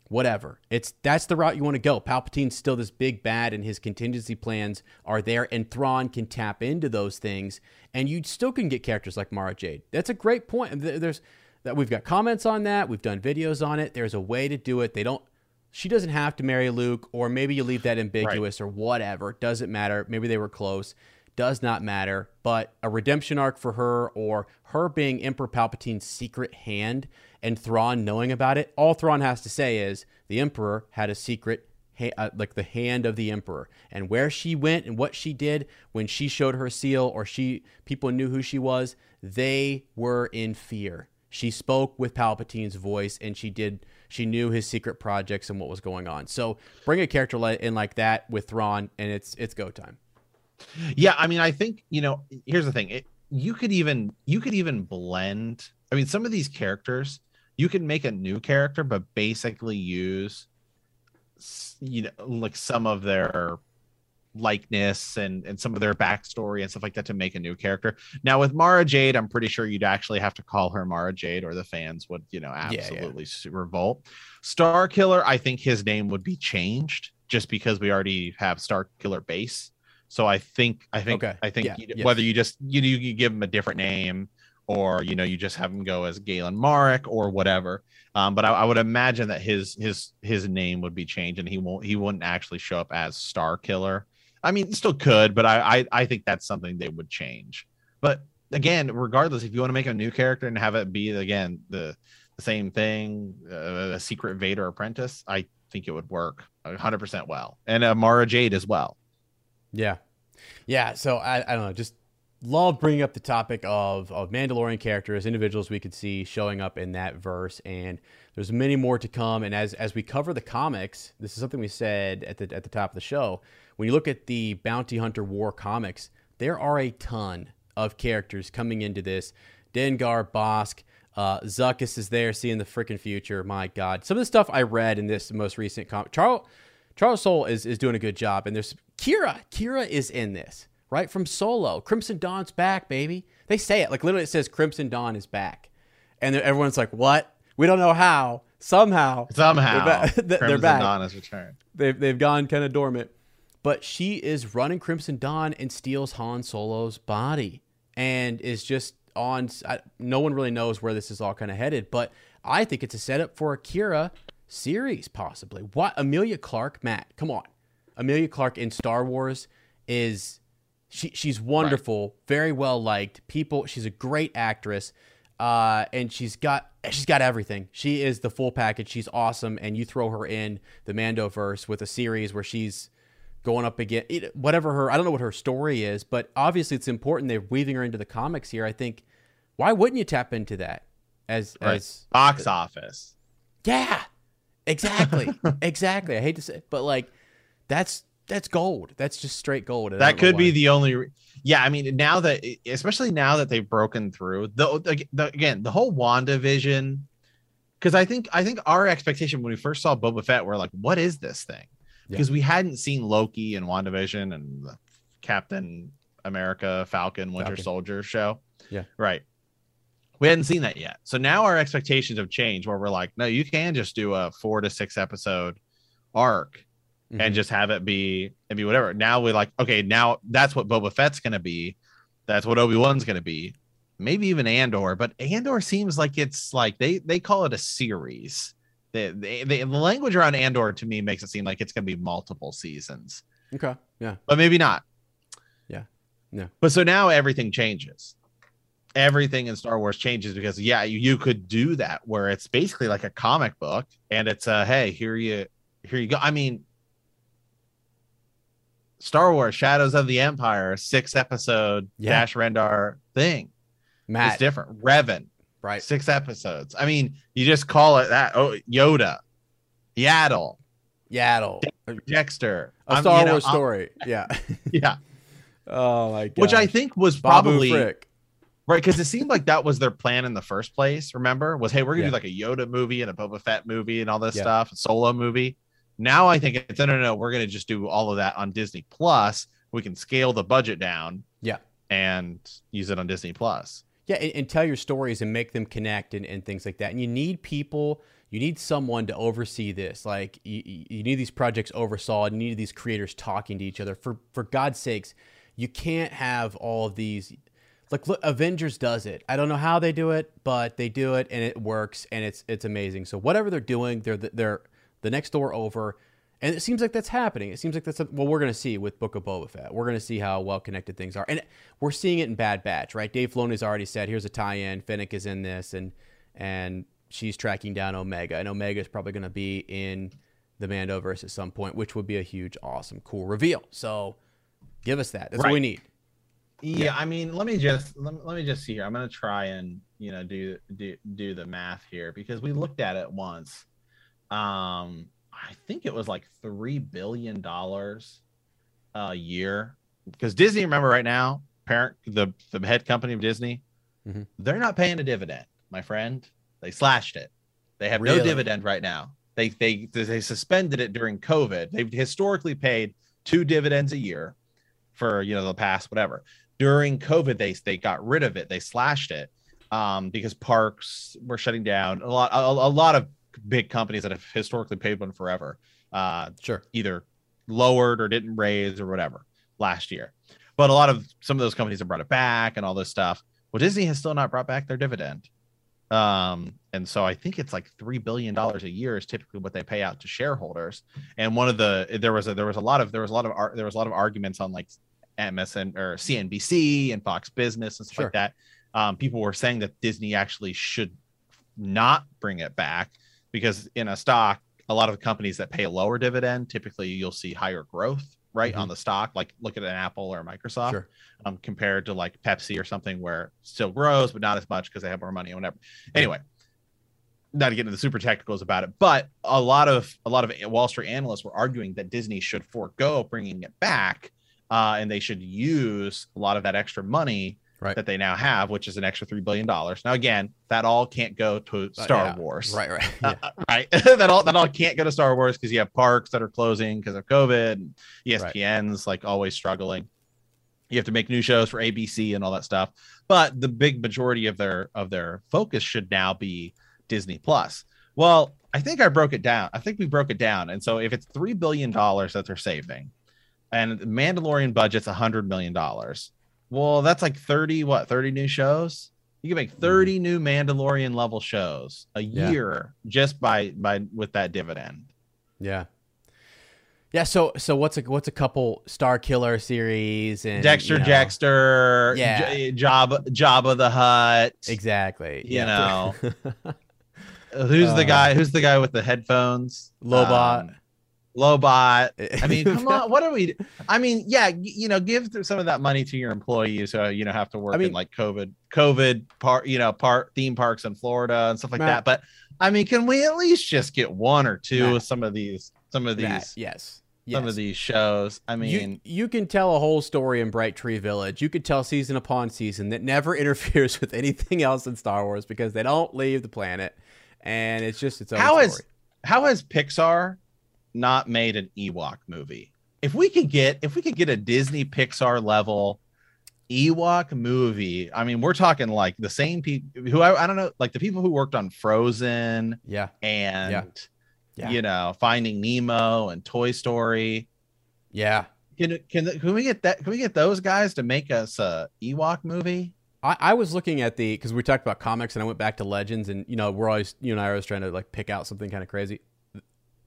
whatever. It's that's the route you want to go. Palpatine's still this big bad, and his contingency plans are there, and Thrawn can tap into those things, and you still can get characters like Mara Jade. That's a great point. There's that we've got comments on that. We've done videos on it. There's a way to do it. They don't. She doesn't have to marry Luke, or maybe you leave that ambiguous, right. or whatever. Doesn't matter. Maybe they were close does not matter, but a redemption arc for her or her being Emperor Palpatine's secret hand and Thrawn knowing about it, all Thrawn has to say is the Emperor had a secret uh, like the hand of the emperor and where she went and what she did when she showed her seal or she people knew who she was they were in fear she spoke with palpatine's voice and she did she knew his secret projects and what was going on so bring a character in like that with Thrawn and it's it's go time yeah, I mean, I think you know. Here's the thing: it, you could even you could even blend. I mean, some of these characters you can make a new character, but basically use you know like some of their likeness and and some of their backstory and stuff like that to make a new character. Now with Mara Jade, I'm pretty sure you'd actually have to call her Mara Jade, or the fans would you know absolutely yeah, yeah. revolt. Star Killer, I think his name would be changed just because we already have Star Killer base. So I think I think okay. I think yeah. you, yes. whether you just you you give him a different name or you know you just have him go as Galen Marek or whatever. Um, but I, I, would imagine that his his his name would be changed and he won't he wouldn't actually show up as Star Killer. I mean, still could, but I, I I think that's something they would change. But again, regardless, if you want to make a new character and have it be again the the same thing, uh, a secret Vader apprentice, I think it would work 100% well, and uh, Mara Jade as well. Yeah. Yeah. So I, I don't know. Just love bringing up the topic of, of Mandalorian characters, individuals we could see showing up in that verse. And there's many more to come. And as, as we cover the comics, this is something we said at the, at the top of the show. When you look at the Bounty Hunter War comics, there are a ton of characters coming into this. Dengar, Bosk, uh, Zuckuss is there seeing the freaking future. My God. Some of the stuff I read in this most recent comic. Charles, Charles Soule is, is doing a good job. And there's Qi'ra. Qi'ra is in this, right? From Solo. Crimson Dawn's back, baby. They say it. Like literally it says Crimson Dawn is back. And everyone's like, what? We don't know how. Somehow. Somehow. They're, ba- they're Crimson back. Dawn has returned. They've, they've gone kind of dormant. But she is running Crimson Dawn and steals Han Solo's body and is just on. I, no one really knows where this is all kind of headed, but I think it's a setup for a Qi'ra series, possibly. What? Emilia Clarke, Matt, come on. Emilia Clarke in Star Wars is she she's wonderful, right. very well liked. People, she's a great actress, uh, and she's got she's got everything. She is the full package. She's awesome, and you throw her in the Mandoverse with a series where she's going up again, whatever her. I don't know what her story is, but obviously it's important. They're weaving her into the comics here. I think. Why wouldn't you tap into that as right. as box office? Yeah, exactly, exactly. I hate to say, it, but like that's that's gold. That's just straight gold. That could be the only. Re- yeah, I mean, now that especially now that they've broken through the, the again the whole WandaVision, because I think I think our expectation when we first saw Boba Fett, we're like, what is this thing? Because yeah. we hadn't seen Loki and WandaVision and the Captain America, Falcon, Winter Falcon. Soldier show. Yeah, right. We hadn't seen that yet. So now our expectations have changed where we're like, no, you can just do a four to six episode arc mm-hmm. and just have it be and be whatever. Now we're like, okay, now that's what Boba Fett's gonna be. That's what Obi Wan's gonna be. Maybe even Andor, but Andor seems like it's like they they call it a series. The, the, the language around Andor to me makes it seem like it's going to be multiple seasons. Okay. Yeah. But maybe not. Yeah. Yeah. But so now everything changes. Everything in Star Wars changes because yeah, you, you could do that where it's basically like a comic book and it's a hey, here you here you go. I mean, Star Wars Shadows of the Empire six episode yeah. Dash Rendar thing. Matt. It's different. Revan. Right. Six episodes. I mean, you just call it that. Oh, Yoda. Yaddle. Yaddle. Dexter. A I'm- Star you know, Wars I'm- story. Yeah. Yeah. oh my god. Which I think was Babu probably Frik. right because it seemed like that was their plan in the first place. Remember, was hey, we're gonna Yeah. do like a Yoda movie and a Boba Fett movie and all this Yeah. stuff, a solo movie. Now I think it's no, no, no. We're gonna just do all of that on Disney Plus. We can scale the budget down. Yeah. and use it on Disney Plus. Yeah, and, and tell your stories and make them connect and, and things like that. And you need people, you need someone to oversee this. Like you, you need these projects oversaw. You need these creators talking to each other. For for God's sakes, you can't have all of these. Like look, Avengers does it. I don't know how they do it, but they do it and it works and it's it's amazing. So whatever they're doing, they're the- they're the next door over. And it seems like that's happening. It seems like that's well, we're going to see with Book of Boba Fett. We're going to see how well connected things are, and we're seeing it in Bad Batch, right? Dave Filoni's already said, "Here's a tie-in. Fennec is in this, and and she's tracking down Omega, and Omega is probably going to be in the Mandoverse at some point, which would be a huge, awesome, cool reveal. So, give us that. That's what we Right. need. Yeah, I mean, let me just let me, let me just see here. I'm gonna try and you know do do do the math here because we looked at it once. Um, I think it was like three billion dollars a year because Disney. Remember, right now, parent the the head company of Disney, Mhm. they're not paying a dividend, my friend. They slashed it. They have no dividend right now. They they they suspended it during COVID. They've historically paid two dividends a year for you know the past whatever during COVID, they they got rid of it. They slashed it um, because parks were shutting down. A lot a, a lot of big companies that have historically paid one forever uh, Sure. either lowered or didn't raise or whatever last year. But a lot of some of those companies have brought it back and all this stuff. Well, Disney has still not brought back their dividend. Um, and so I think it's like three billion dollars a year is typically what they pay out to shareholders. And one of the there was a there was a lot of there was a lot of ar- there was a lot of arguments on like MSN or CNBC and Fox Business and stuff Sure. like that. Um, people were saying that Disney actually should not bring it back because in a stock, a lot of companies that pay a lower dividend, typically you'll see higher growth, right, Mhm. on the stock. Like look at an Apple or a Microsoft, Sure. um, compared to like Pepsi or something where it still grows, but not as much because they have more money or whatever. Anyway, not to get into the super technicals about it, but a lot of a lot of Wall Street analysts were arguing that Disney should forego bringing it back, uh, and they should use a lot of that extra money Right. that they now have, which is an extra three billion dollars. Now, again, that all can't go to Star Uh, yeah. Wars, Right. Right. Uh, right? that all that all can't go to Star Wars because you have parks that are closing because of COVID. And ESPN's like always struggling. You have to make new shows for ABC and all that stuff. But the big majority of their of their focus should now be Disney Plus. Well, I think I broke it down. I think we broke it down. And so if it's three billion dollars that they're saving, and the Mandalorian budget's a hundred million dollars, well, that's like 30, what, 30 new shows? You can make 30 new Mandalorian level shows a Yeah. year just by by with that dividend. Yeah. Yeah. So so what's a what's a couple Star Killer series and Dexter you know, Jackster, Yeah. J- Jabba Jabba the Hutt, Exactly. You yeah. Who's the Uh, guy? Who's the guy with the headphones? Lobot. Um, Lobot. I mean, come on. What are we? I mean, yeah, you know, give some of that money to your employees who you know have to work mean- in like COVID, COVID part, you know, part theme parks in Florida and stuff like Matt- that. But I mean, can we at least just get one or two Matt. of some of these, some of these, That- yes. some of these shows? I mean, you, you can tell a whole story in Bright Tree Village. You could tell season upon season that never interferes with anything else in Star Wars because they don't leave the planet, and it's just its own how story. has how has Pixar not made an Ewok movie? If we could get if we could get a Disney Pixar level Ewok movie, I mean, we're talking like the same people who I, I don't know, like the people who worked on Frozen yeah, and Yeah. you know Finding Nemo and Toy Story. yeah. Can can can we get that? Can we get those guys to make us a Ewok movie? I, I was looking at the because we talked about comics and I went back to Legends and you know we're always you and I are always trying to like pick out something kind of crazy.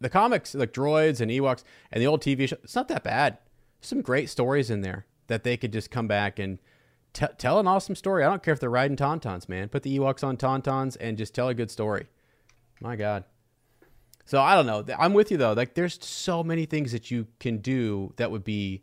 The comics like droids and Ewoks and the old TV show it's not that bad. Some great stories in there that they could just come back and t- tell an awesome story. I don't care if they're riding tauntauns, man. Put the Ewoks on tauntauns and just tell a good story. My God. So I don't know. I'm with you though. Like there's so many things that you can do that would be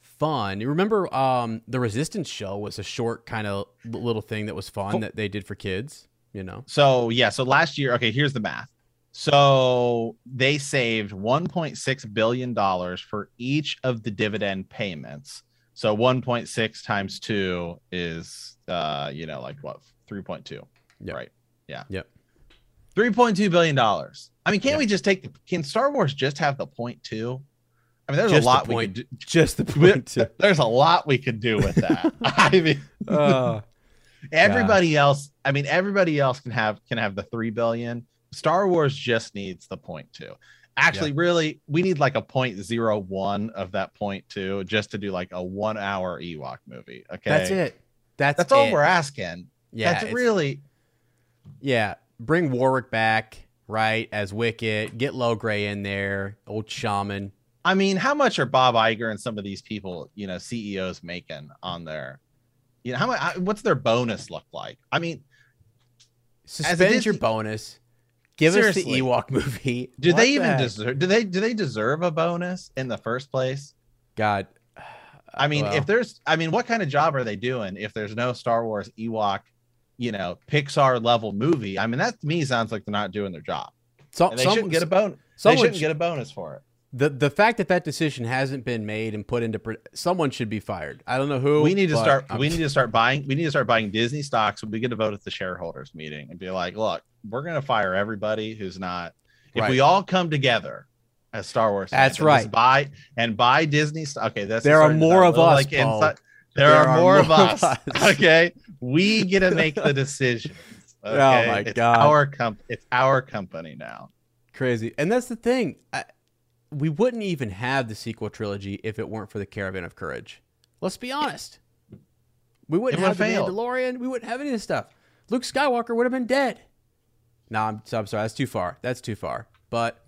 fun. You remember um, the Resistance show was a short kind of little thing that was fun Cool. that they did for kids. You know, So yeah, so last year, okay, here's the math. So they saved 1.6 billion dollars for each of the dividend payments. So 1.6 times two is, uh, you know, like what 3.2, Yep. right? Yeah. Yep. 3.2 billion dollars. I mean, can't Yeah. we just take the? Can Star Wars just have the point two? I mean, there's Just a lot we could do. Just the point. to- There's a lot we could do with that. I mean, Uh, everybody else. I mean, everybody else can have can have the three billion. Star Wars just needs the point two. Actually, really, we need like a point zero one of that point two just to do like a one hour Ewok movie. Okay, That's it. That's That's all it. we're asking. Yeah, That's really Yeah, bring Warwick back, right, as Wicket. Get Logray in there, old shaman. I mean, how much are Bob Iger and some of these people, you know, CEOs making on their, you know, how much? What's their bonus look like? I mean, Suspend your bonus. Give Seriously. us the Ewok movie. do What they the even deserve? Do they do they deserve a bonus in the first place? God. I mean, Well, if there's, I mean, what kind of job are they doing if there's no Star Wars Ewok, you know, Pixar level movie? I mean, that to me sounds like they're not doing their job. so, And they some- shouldn't get a bonus. They shouldn't sh- get a bonus for it. the the fact that that decision hasn't been made and put into pro- someone should be fired. I don't know who. we need to start I'm- we need to start buying we need to start buying disney stocks we get to vote at the shareholders meeting and be like look we're going to fire everybody who's not if Right. we all come together as star wars That's fans and right. buy and buy disney okay that's There are more of a little us, there, There are, are more, of more of us, us. okay we get to make the decisions Oh my it's God. our comp it's our company now crazy. And that's the thing. I, we wouldn't even have the sequel trilogy if it weren't for the Caravan of Courage. Let's be honest. We wouldn't It have the failed. Mandalorian. We wouldn't have any of this stuff. Luke Skywalker would have been dead. No, I'm, so- I'm sorry. That's too far. That's too far. But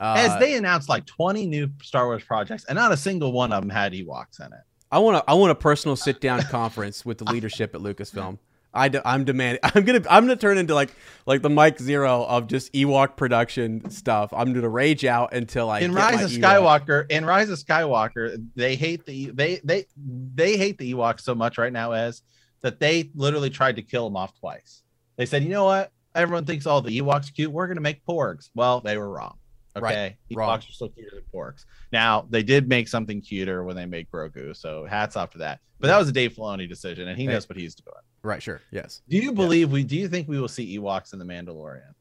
uh, as they announced like 20 new star wars projects and not a single one of them had ewoks in it I want to. I want a personal sit down conference with the leadership at Lucasfilm. I am demanding. I'm gonna. I'm gonna turn into like like the Mike Zeroh of just Ewok production stuff. I'm gonna rage out until I in Rise of Ewok. Skywalker, in Rise of Skywalker, they hate the they they they hate the Ewoks so much right now as that they literally tried to kill them off twice. They said, you know what? Everyone thinks all the Ewoks cute. We're gonna make porgs. Well, they were wrong. Okay, Ewoks wrong. are still cuter than porgs. Now they did make something cuter when they made Grogu, so hats off to that. But that was a Dave Filoni decision, and he Hey. knows what he's doing. Right. Sure. Yes. Do you believe we? Do you think we will see Ewoks in the Mandalorian?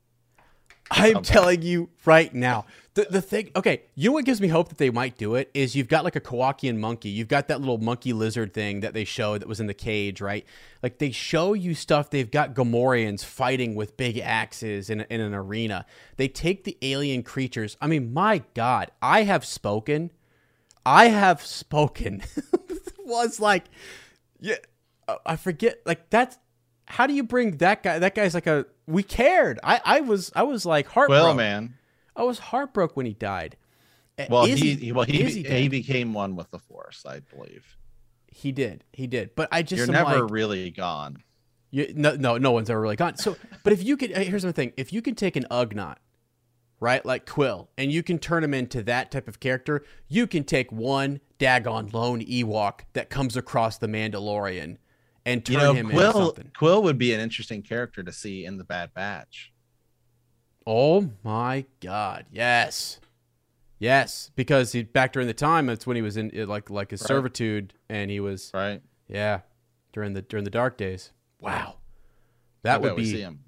I'm telling you right now. The the thing, okay, you know what gives me hope that they might do it is you've got like a Kowakian monkey. You've got that little monkey lizard thing that they showed that was in the cage, right? Like they show you stuff. They've got Gamorreans fighting with big axes in, in an arena. They take the alien creatures. I mean, my God, I have spoken. I have spoken. was like, yeah, I forget. Like that's how do you bring that guy? That guy's like a. We cared. I I was I was like heartbroken. Well, man. I was heartbroken when he died. Well, is he, he well he is he, dead? became one with the Force, I believe. he did he did. But I just You're never like, really gone. you, no no no one's ever really gone. So, but if you could, here's the thing: if you can take an Ugnaught, right, like Quill, and you can turn him into that type of character, you can take one daggone lone Ewok that comes across the Mandalorian and turn You know, him into Quill something. Quill would be an interesting character to see in the Bad Batch. Oh my God! Yes, yes, because he back during the time that's when he was in like like his Right. servitude, and he was Right? yeah during the during the dark days. Wow, I that would bet we see be. him.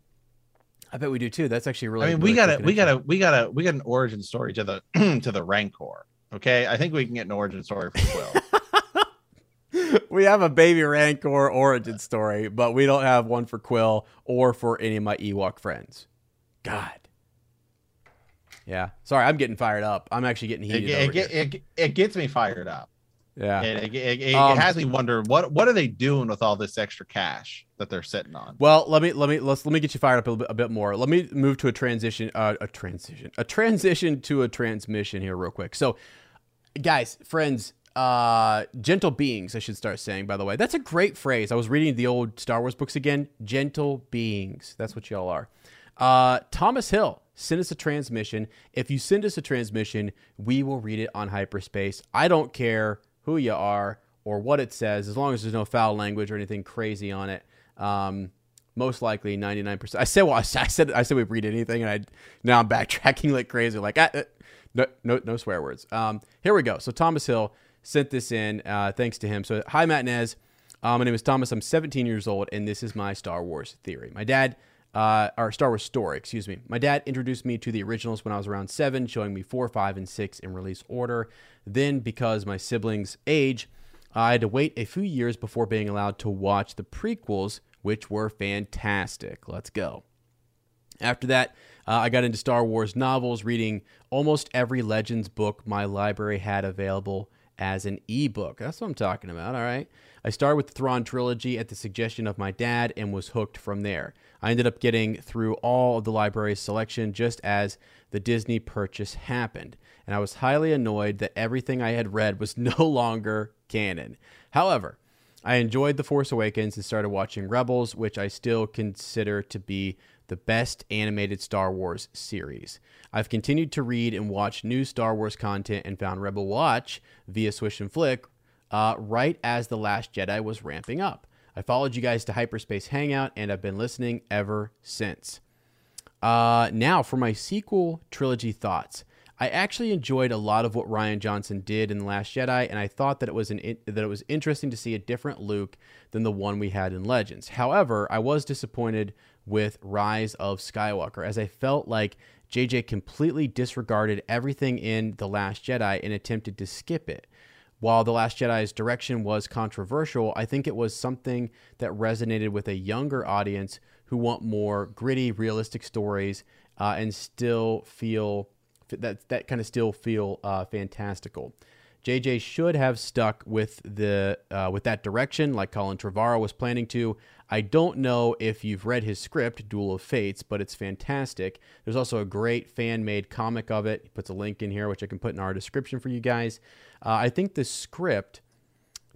I bet we do too. That's actually really. I mean, really we gotta, we got to we got to we got an origin story to the to the Rancor. Okay, I think we can get an origin story for Quill. we have a baby Rancor origin story, but we don't have one for Quill or for any of my Ewok friends. God. Yeah. Sorry, I'm getting fired up. I'm actually getting heated. it, over it, it, it gets me fired up. yeah. It, it, Um, has me wonder what what are they doing with all this extra cash that they're sitting on. Well, let me let me let's let me get you fired up a, bit, a bit more. Let me move to a transition, uh, a transition, a transition to a transmission here, real quick. So, guys, friends, uh, gentle beings, I should start saying. By the way, that's a great phrase. I was reading the old Star Wars books again. Gentle beings, that's what y'all are. Uh, Thomas Hill, send us a transmission. If you send us a transmission, we will read it on hyperspace. I don't care who you are or what it says, as long as there's no foul language or anything crazy on it. Um, most likely 99%. I said, well, I said, I said we read anything, and I now I'm backtracking like crazy. Like, ah, uh, no, no, no swear words. Um, here we go. So Thomas Hill sent this in. Uh, thanks to him. So hi, Matt Nez. Um, my name is Thomas. I'm 17 years old, and this is my Star Wars theory. My dad, uh, or Star Wars story, excuse me. My dad introduced me to the originals when I was around seven, showing me four, five, and six in release order. Then, because my siblings' age, I had to wait a few years before being allowed to watch the prequels which were fantastic. Let's go. After that, uh, I got into Star Wars novels, reading almost every Legends book my library had available as an ebook. That's what I'm talking about, all right? I started with the Thrawn trilogy at the suggestion of my dad and was hooked from there. I ended up getting through all of the library's selection just as the Disney purchase happened, and I was highly annoyed that everything I had read was no longer canon. However, I enjoyed The Force Awakens and started watching Rebels, which I still consider to be the best animated Star Wars series. I've continued to read and watch new Star Wars content and found Rebel Watch via Swish and Flick uh, right as The Last Jedi was ramping up. I followed you guys to Hyperspace Hangout and I've been listening ever since. Uh, now, for my sequel trilogy thoughts. I actually enjoyed a lot of what Rian Johnson did in The Last Jedi, and I thought that it was an that it was interesting to see a different Luke than the one we had in Legends. However, I was disappointed with Rise of Skywalker, as I felt like JJ completely disregarded everything in The Last Jedi and attempted to skip it. While The Last Jedi's direction was controversial, I think it was something that resonated with a younger audience who want more gritty, realistic stories uh, and still feel that that kind of still feel uh, fantastical. JJ should have stuck with the uh, with that direction, like Colin Trevorrow was planning to. I don't know if you've read his script, Duel of Fates, but it's fantastic. There's also a great fan made comic of it. He puts a link in here, which I can put in our description for you guys. Uh, I think the script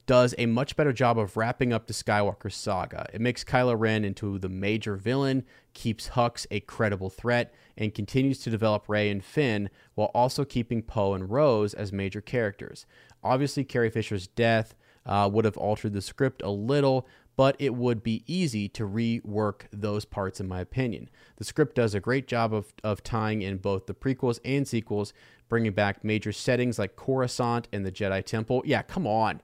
does a much better job of wrapping up the Skywalker saga. It makes Kylo Ren into the major villain, keeps Hux a credible threat, and continues to develop Rey and Finn while also keeping Poe and Rose as major characters. Obviously, Carrie Fisher's death uh, would have altered the script a little, but it would be easy to rework those parts, in my opinion. The script does a great job of, of tying in both the prequels and sequels, bringing back major settings like Coruscant and the Jedi Temple. Yeah, come on.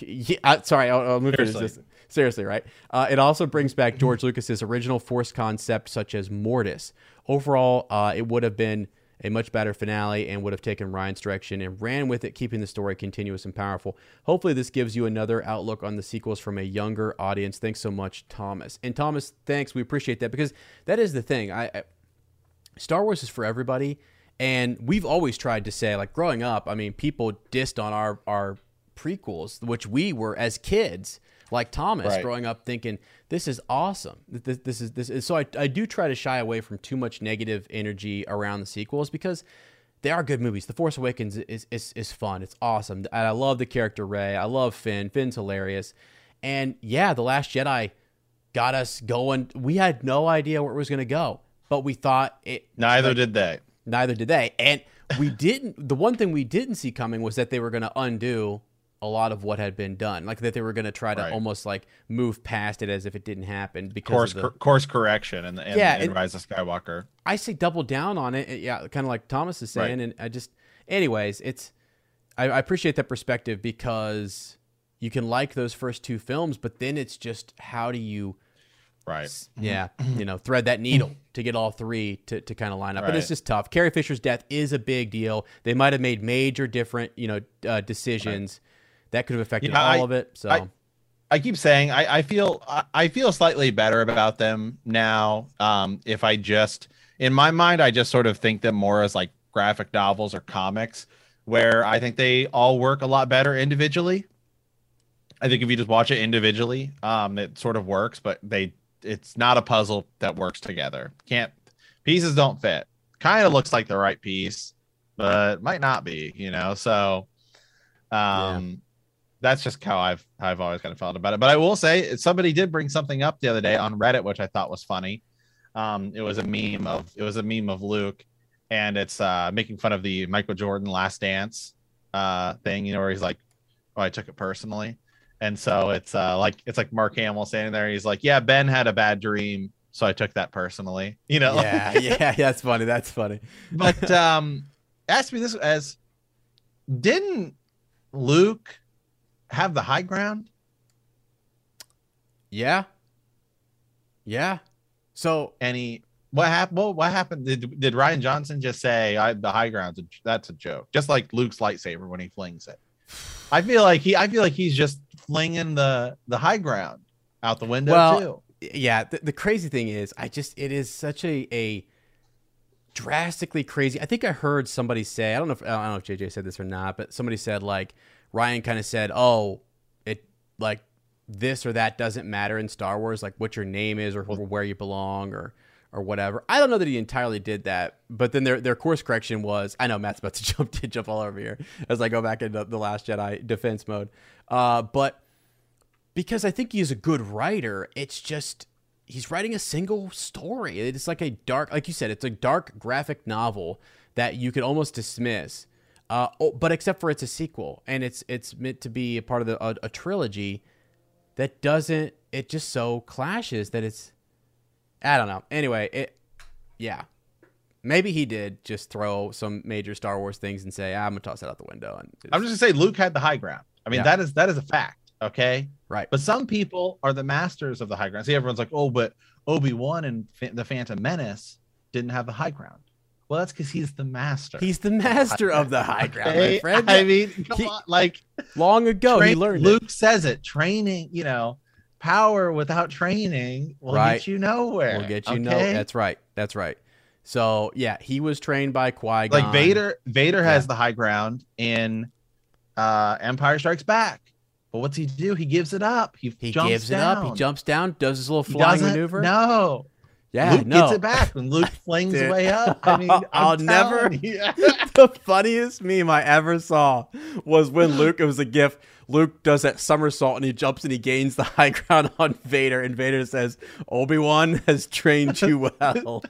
Yeah, uh, sorry, I'll, I'll move Seriously. this. Seriously, right? Uh, it also brings back George Lucas's original Force concept, such as Mortis. Overall, uh, it would have been a much better finale and would have taken Rian's direction and ran with it, keeping the story continuous and powerful. Hopefully, this gives you another outlook on the sequels from a younger audience. Thanks so much, Thomas. And Thomas, thanks. We appreciate that because that is the thing. I, I Star Wars is for everybody. And we've always tried to say, like growing up, I mean, people dissed on our, our prequels, which we were as kids like Thomas right. growing up thinking this is awesome. This, this is this is so I, I do try to shy away from too much negative energy around the sequels because they are good movies. The Force Awakens is is, is fun. It's awesome. And I love the character Rey. I love Finn. Finn's hilarious. And yeah, The Last Jedi got us going. We had no idea where it was going to go, but we thought it. Neither like, did they. Neither did they. And we didn't. The one thing we didn't see coming was that they were going to undo a lot of what had been done, like that they were going to try to right. almost like move past it as if it didn't happen because course the, course correction and, and yeah, and Rise of Skywalker. I say double down on it, yeah, kind of like Thomas is saying, right. and I just, anyways, it's I, I appreciate that perspective because you can like those first two films, but then it's just how do you right yeah you know thread that needle to get all three to, to kind of line up right. but it's just tough carrie fisher's death is a big deal they might have made major different you know uh, decisions that could have affected yeah, all I, of it. So I, I keep saying I, I feel I feel slightly better about them now. Um, if I just in my mind, I just sort of think them more as like graphic novels or comics, where I think they all work a lot better individually. I think if you just watch it individually, um, it sort of works, but they it's not a puzzle that works together. Can't pieces don't fit. Kind of looks like the right piece, but might not be, you know. So um that's just how I've I've always kind of felt about it. But I will say somebody did bring something up the other day on Reddit, which I thought was funny. Um, it was a meme of it was a meme of Luke, and it's uh, making fun of the Michael Jordan Last Dance uh, thing, you know, where he's like, "Oh, I took it personally," And so it's uh, like it's like Mark Hamill standing there. He's like, "Yeah, Ben had a bad dream, so I took that personally." You know? Yeah, yeah, that's funny. That's funny. But um, ask me this as didn't Luke have the high ground? Yeah. Yeah. So any what happened? Well, what happened? Did did Rian Johnson just say I, the high ground's a, that's a joke, just like Luke's lightsaber when he flings it? I feel like he I feel like he's just flinging the the high ground out the window Well, too. yeah, the, the crazy thing is, I just it is such a a drastically crazy. I think I heard somebody say, I don't know if I don't know if JJ said this or not, but somebody said like Rian kind of said, "Oh, it like this or that doesn't matter in Star Wars, like what your name is or where you belong or or whatever." I don't know that he entirely did that, but then their their course correction was, I know Matt's about to jump to jump all over here as I go back into the Last Jedi defense mode, uh, but because I think he's a good writer, it's just he's writing a single story. It's like a dark, like you said, it's a dark graphic novel that you could almost dismiss. Uh, oh, but except for it's a sequel and it's it's meant to be a part of the, a, a trilogy that doesn't. It just so clashes that it's. I don't know. Anyway, it. Yeah, maybe he did just throw some major Star Wars things and say, ah, "I'm gonna toss that out the window." And I'm just gonna say Luke had the high ground. I mean Yeah. that is that is a fact. Okay, right. but some people are the masters of the high ground. See, everyone's like, oh, but Obi Wan and Fa- the Phantom Menace didn't have the high ground. Well, that's because he's the master. He's the master of the high ground, my friend. I mean, come He- on, like Long ago, he learned it. Luke says it. Training, you know, power without training will Right. get you nowhere. We'll get you okay? That's right. That's right. So yeah, he was trained by Qui Gon. like Vader. Vader has the high ground in uh Empire Strikes Back. But what's he do? He gives it up. He, He jumps gives it down. up. He jumps down, does his little flying maneuver. No, yeah, Luke no. gets it back when Luke flings way up. I mean, I'm I'll never- the funniest meme I ever saw was when Luke. It was a GIF. Luke does that somersault and he jumps and he gains the high ground on Vader, and Vader says, "Obi Wan has trained you well."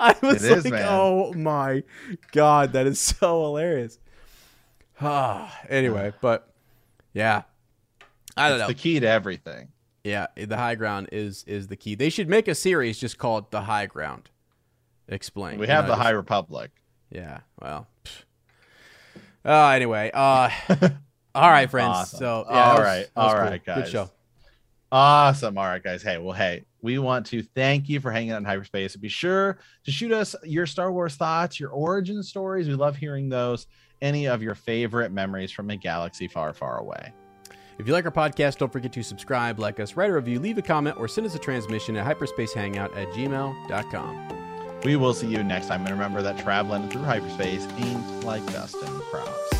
I was It is, like, man. "Oh my god, that is so hilarious." Anyway, but yeah, I don't It's know. the key to everything. Yeah, the high ground is is the key. They should make a series just called The High Ground. Explain. We You have know, the just- High Republic. Yeah. Well. Uh, anyway. Uh. all right, friends. Awesome. So yeah. All was- right, all cool. right, Good show. Awesome. All right, guys. Hey, well, hey, we want to thank you for hanging out in hyperspace. Be sure to shoot us your Star Wars thoughts, your origin stories. We love hearing those. Any of your favorite memories from a galaxy far, far away. If you like our podcast, don't forget to subscribe, like us, write a review, leave a comment, or send us a transmission at hyperspacehangout at gmail.com. We will see you next time. And remember that traveling through hyperspace ain't like Dustin Crops.